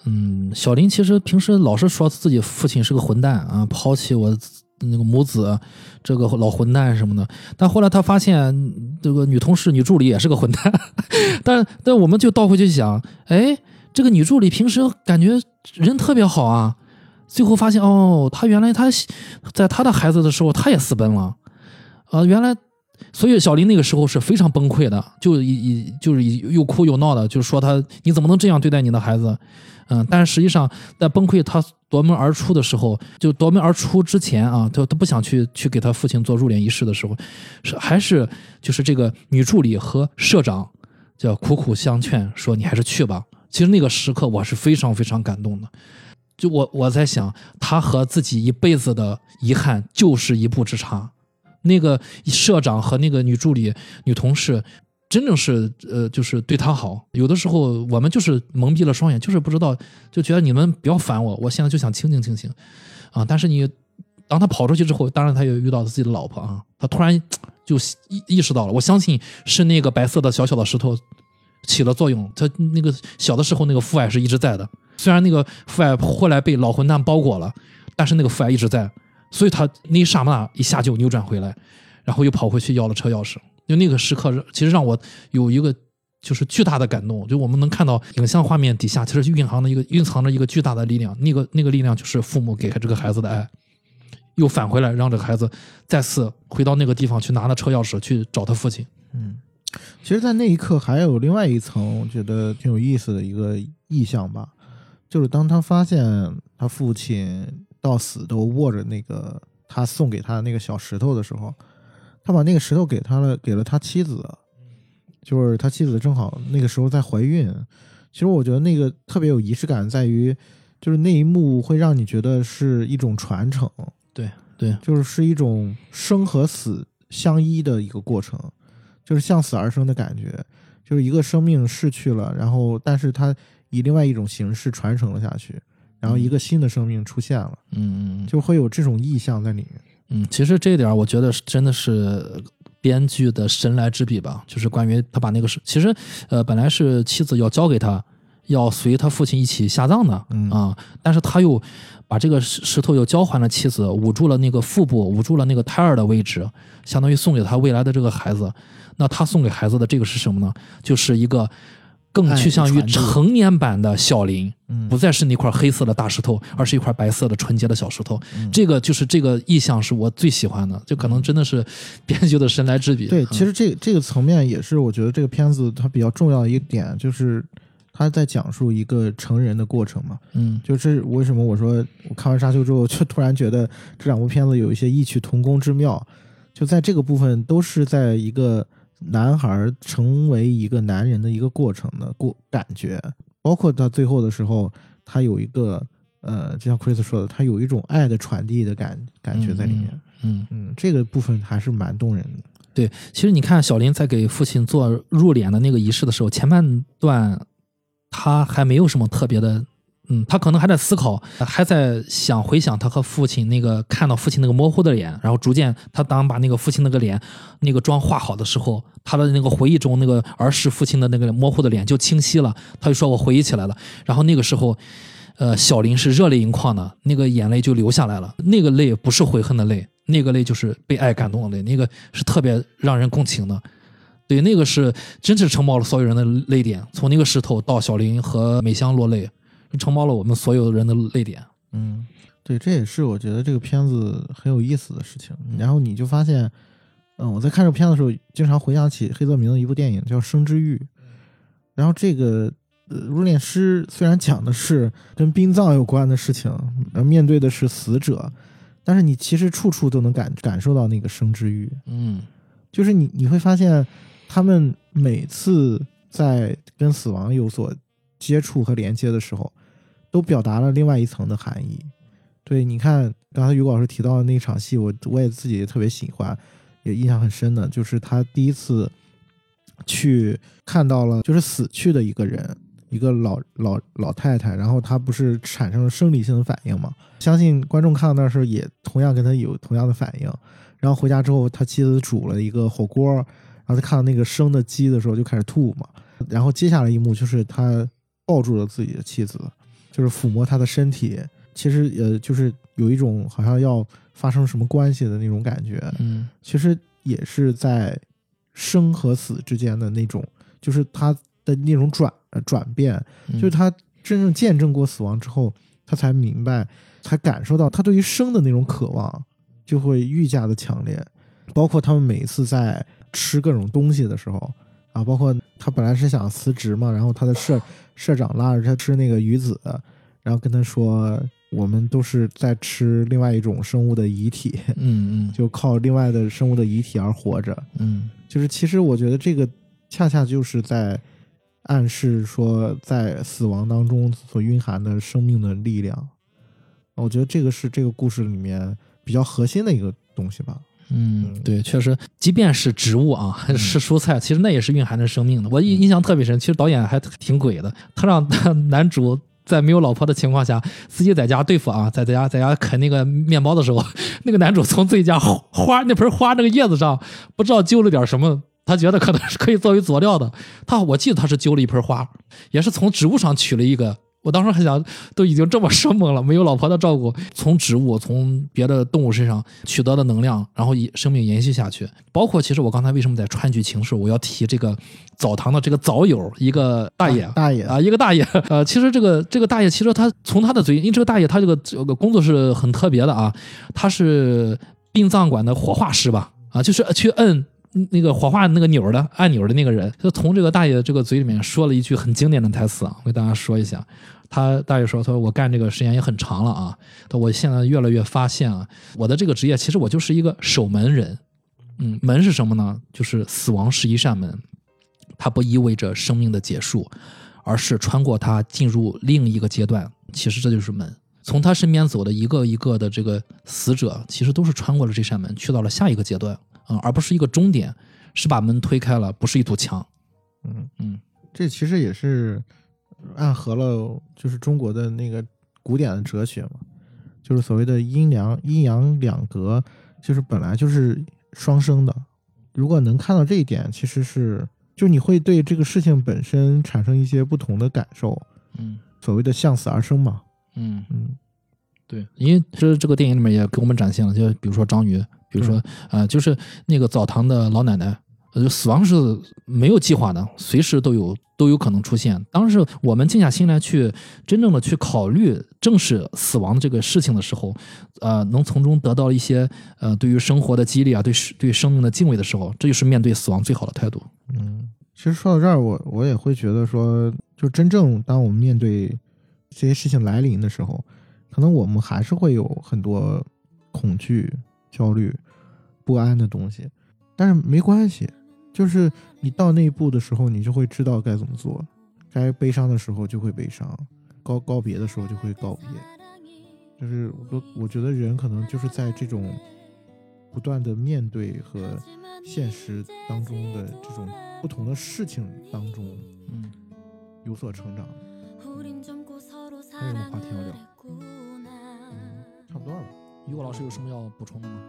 嗯，小林其实平时老是说自己父亲是个混蛋啊，抛弃我那个母子，这个老混蛋什么的。但后来他发现这个女同事、女助理也是个混蛋，但但我们就倒回去想，哎，这个女助理平时感觉人特别好啊，最后发现哦，她原来她在她的孩子的时候，她也私奔了，啊、原来。所以小林那个时候是非常崩溃的，就以以就是又哭又闹的，就说他你怎么能这样对待你的孩子？嗯，但是实际上在崩溃他夺门而出的时候，就夺门而出之前啊，他他不想去去给他父亲做入殓仪式的时候，是还是就是这个女助理和社长叫苦苦相劝说你还是去吧。其实那个时刻我是非常非常感动的，就我我在想他和自己一辈子的遗憾就是一步之差。那个社长和那个女助理、女同事，真正是呃，就是对他好。有的时候我们就是蒙蔽了双眼，就是不知道，就觉得你们不要烦我，我现在就想清静清静，啊！但是你当他跑出去之后，当然他也遇到了自己的老婆啊，他突然就意意识到了，我相信是那个白色的小小的石头起了作用。他那个小的时候那个父爱是一直在的，虽然那个父爱后来被老混蛋包裹了，但是那个父爱一直在。所以他那一刹那一下就扭转回来，然后又跑回去要了车钥匙。就那个时刻，其实让我有一个就是巨大的感动。就我们能看到影像画面底下，其实蕴含的一个蕴藏着一个巨大的力量。那个那个力量就是父母给这个孩子的爱，又返回来让这个孩子再次回到那个地方去拿那车钥匙去找他父亲。嗯，其实，在那一刻还有另外一层，我觉得挺有意思的一个意象吧，就是当他发现他父亲。到死都握着那个他送给他的那个小石头的时候，他把那个石头给他了，给了他妻子，就是他妻子正好那个时候在怀孕。其实我觉得那个特别有仪式感，在于就是那一幕会让你觉得是一种传承，对对，就是是一种生和死相依的一个过程，就是向死而生的感觉，就是一个生命逝去了，然后但是他以另外一种形式传承了下去。然后一个新的生命出现了，嗯嗯，就会有这种意象在里面。嗯，其实这一点我觉得是真的是编剧的神来之笔吧，就是关于他把那个是，其实呃本来是妻子要交给他，要随他父亲一起下葬的嗯啊，但是他又把这个石石头又交还了妻子，捂住了那个腹部，捂住了那个胎儿的位置，相当于送给他未来的这个孩子。那他送给孩子的这个是什么呢？就是一个。更趋向于成年版的小林，不再是那块黑色的大石头，而是一块白色的纯洁的小石头。这个就是这个意象是我最喜欢的，就可能真的是编剧的神来之笔。对，其实这这个层面也是我觉得这个片子它比较重要的一个点，就是它在讲述一个成人的过程嘛。嗯，就是为什么我说我看完《沙丘》之后，就突然觉得这两部片子有一些异曲同工之妙，就在这个部分都是在一个。男孩成为一个男人的一个过程的过感觉，包括到最后的时候，他有一个呃，就像 Chris 说的，他有一种爱的传递的感感觉在里面。嗯嗯，这个部分还是蛮动人的。对，其实你看小林在给父亲做入殓的那个仪式的时候，前半段他还没有什么特别的。嗯，他可能还在思考，还在想回想他和父亲那个看到父亲那个模糊的脸，然后逐渐他当把那个父亲那个脸那个妆画好的时候，他的那个回忆中那个儿时父亲的那个模糊的脸就清晰了。他就说：“我回忆起来了。”然后那个时候，呃，小林是热泪盈眶的，那个眼泪就流下来了。那个泪不是悔恨的泪，那个泪就是被爱感动的泪，那个是特别让人共情的。对，那个是真是承包了所有人的泪点，从那个石头到小林和美香落泪。承包了我们所有人的泪点。嗯，对，这也是我觉得这个片子很有意思的事情。然后你就发现，嗯，我在看这个片子的时候，经常回想起黑泽明的一部电影叫《生之欲》。然后这个入殓师虽然讲的是跟殡葬有关的事情，而面对的是死者，但是你其实处处都能感感受到那个生之欲。嗯，就是你你会发现，他们每次在跟死亡有所。接触和连接的时候，都表达了另外一层的含义。对，你看刚才于老师提到的那场戏，我我也自己也特别喜欢，也印象很深的，就是他第一次去看到了就是死去的一个人，一个老老老太太，然后她不是产生了生理性的反应吗？相信观众看到那时候也同样跟他有同样的反应。然后回家之后，他妻子煮了一个火锅，然后他看到那个生的鸡的时候就开始吐嘛。然后接下来一幕就是他抱住了自己的妻子，就是抚摸他的身体，其实呃就是有一种好像要发生什么关系的那种感觉。嗯其实也是在生和死之间的那种，就是他的那种转呃转变，嗯就是他真正见证过死亡之后，他才明白，才感受到他对于生的那种渴望就会愈加的强烈。包括他们每一次在吃各种东西的时候啊，包括他本来是想辞职嘛，然后他的社 社长拉着他吃那个鱼子，然后跟他说，我们都是在吃另外一种生物的遗体，嗯嗯 就靠另外的生物的遗体而活着。嗯就是其实我觉得这个恰恰就是在暗示说，在死亡当中所蕴含的生命的力量。我觉得这个是这个故事里面比较核心的一个东西吧。嗯，对，确实，即便是植物啊，还是蔬菜，其实那也是蕴含着生命的。我印印象特别深，其实导演还挺鬼的，他让 男主在没有老婆的情况下，自己在家对付啊，在在家在家啃那个面包的时候，那个男主从自己家花那盆花那个叶子上，不知道揪了点什么。他觉得可能是可以作为佐料的，他我记得他是揪了一盆花，也是从植物上取了一个。我当时还想，都已经这么生猛了，没有老婆的照顾，从植物、从别的动物身上取得的能量，然后以生命延续下去。包括其实我刚才为什么在川剧情事我要提这个澡堂的这个澡友，一个大爷，大爷啊，一个大爷，呃，其实这个这个大爷，其实他从他的嘴，因为这个大爷他这个这个工作是很特别的啊，他是殡葬馆的火化师吧，啊，就是去摁。那个火化那个钮的按钮的那个人，就从这个大爷这个嘴里面说了一句很经典的台词啊，我给大家说一下。他大爷说：“他说我干这个时间也很长了啊，他我现在越来越发现啊，我的这个职业其实我就是一个守门人。嗯，门是什么呢？就是死亡是一扇门，它不意味着生命的结束，而是穿过它进入另一个阶段。其实这就是门。从他身边走的一个一个的这个死者，其实都是穿过了这扇门，去到了下一个阶段。”嗯，而不是一个终点，是把门推开了，不是一堵墙。嗯嗯，这其实也是暗合了，就是中国的那个古典的哲学嘛，就是所谓的阴阳阴阳两隔，就是本来就是双生的。如果能看到这一点，其实是就你会对这个事情本身产生一些不同的感受。嗯，所谓的向死而生嘛。嗯嗯，对，因为这这个电影里面也给我们展现了，就比如说章鱼。比如说，呃，就是那个澡堂的老奶奶，呃，死亡是没有计划的，随时都有都有可能出现。当时我们静下心来去真正的去考虑正视死亡这个事情的时候，呃，能从中得到一些呃对于生活的激励啊，对对生命的敬畏的时候，这就是面对死亡最好的态度。嗯，其实说到这儿，我我也会觉得说，就真正当我们面对这些事情来临的时候，可能我们还是会有很多恐惧。焦虑、不安的东西，但是没关系，就是你到那一步的时候，你就会知道该怎么做。该悲伤的时候就会悲伤，告告别的时候就会告别。就是我我觉得人可能就是在这种不断的面对和现实当中的这种不同的事情当中，嗯，有所成长。还有什么话题要聊？嗯，差不多了。于果老师有什么要补充的吗？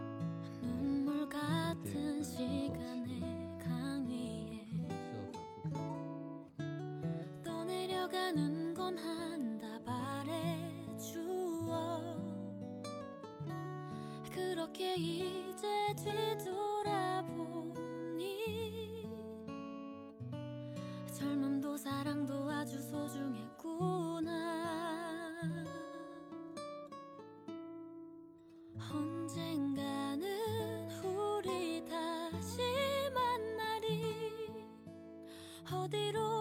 흘러가는 건 한다 말해주어. 그렇게 이제 뒤돌아보니 젊음도 사랑도 아주 소중했구나. 언젠가는 우리 다시 만나리. 어디로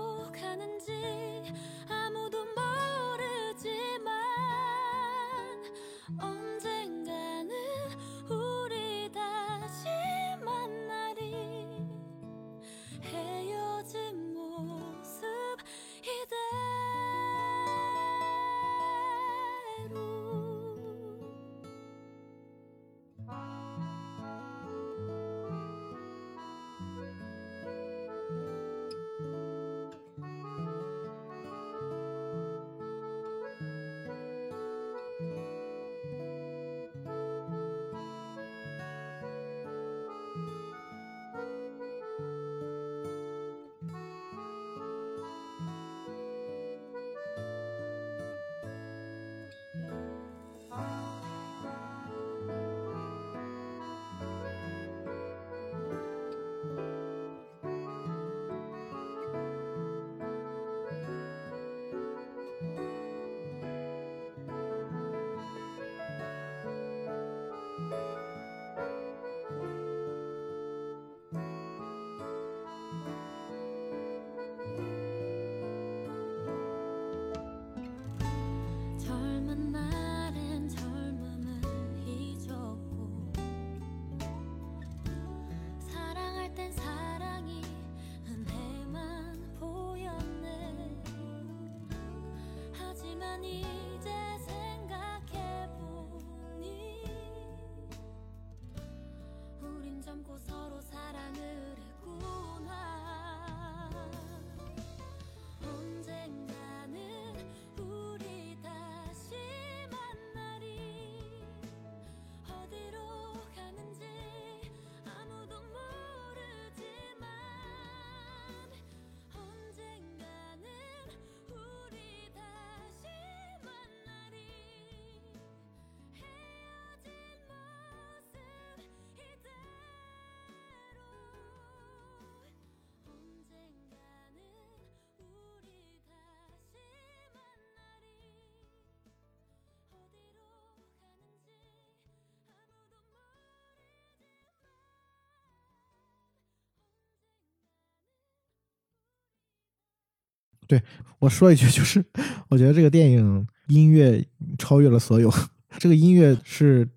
对我说一句，就是我觉得这个电影音乐超越了所有。这个音乐是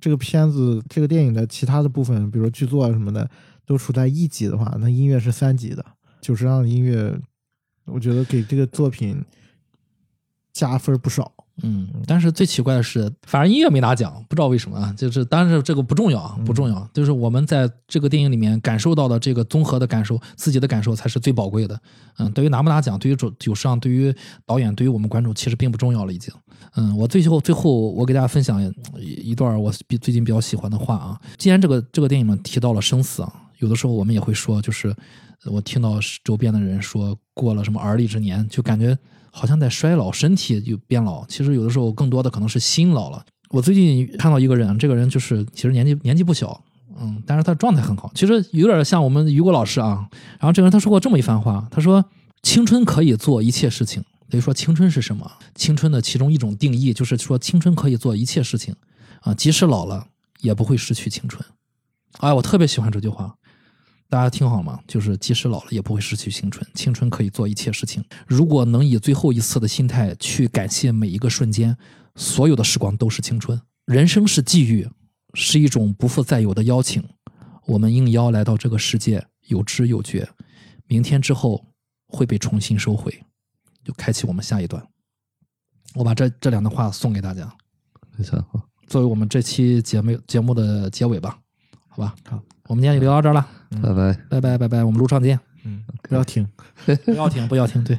这个片子、这个电影的其他的部分，比如说剧作啊什么的，都处在一级的话，那音乐是三级的。久石让的音乐，我觉得给这个作品加分不少。嗯，但是最奇怪的是，反而音乐没拿奖，不知道为什么啊？就是，当然这个不重要啊，不重要。就是我们在这个电影里面感受到的这个综合的感受，自己的感受才是最宝贵的。嗯，对于拿不拿奖，对于主有上，对于导演，对于我们观众，其实并不重要了，已经。嗯，我最后最后我给大家分享一段我比最近比较喜欢的话啊。既然这个这个电影呢提到了生死啊，有的时候我们也会说，就是我听到周边的人说过了什么而立之年，就感觉。好像在衰老，身体就变老。其实有的时候更多的可能是心老了。我最近看到一个人，这个人就是其实年纪年纪不小，嗯，但是他状态很好。其实有点像我们于果老师啊。然后这个人他说过这么一番话，他说：“青春可以做一切事情。”等于说青春是什么？青春的其中一种定义就是说青春可以做一切事情啊，即使老了也不会失去青春。哎，我特别喜欢这句话。大家听好吗？就是即使老了，也不会失去青春。青春可以做一切事情。如果能以最后一次的心态去感谢每一个瞬间，所有的时光都是青春。人生是际遇，是一种不复再有的邀请。我们应邀来到这个世界，有知有觉。明天之后会被重新收回，就开启我们下一段。我把这这两段话送给大家，非常好，作为我们这期节目节目的结尾吧，好吧？好。我们今天就聊到这儿了，拜拜，拜拜，拜拜，我们路上见。嗯，不要停，不要停，不要停，对。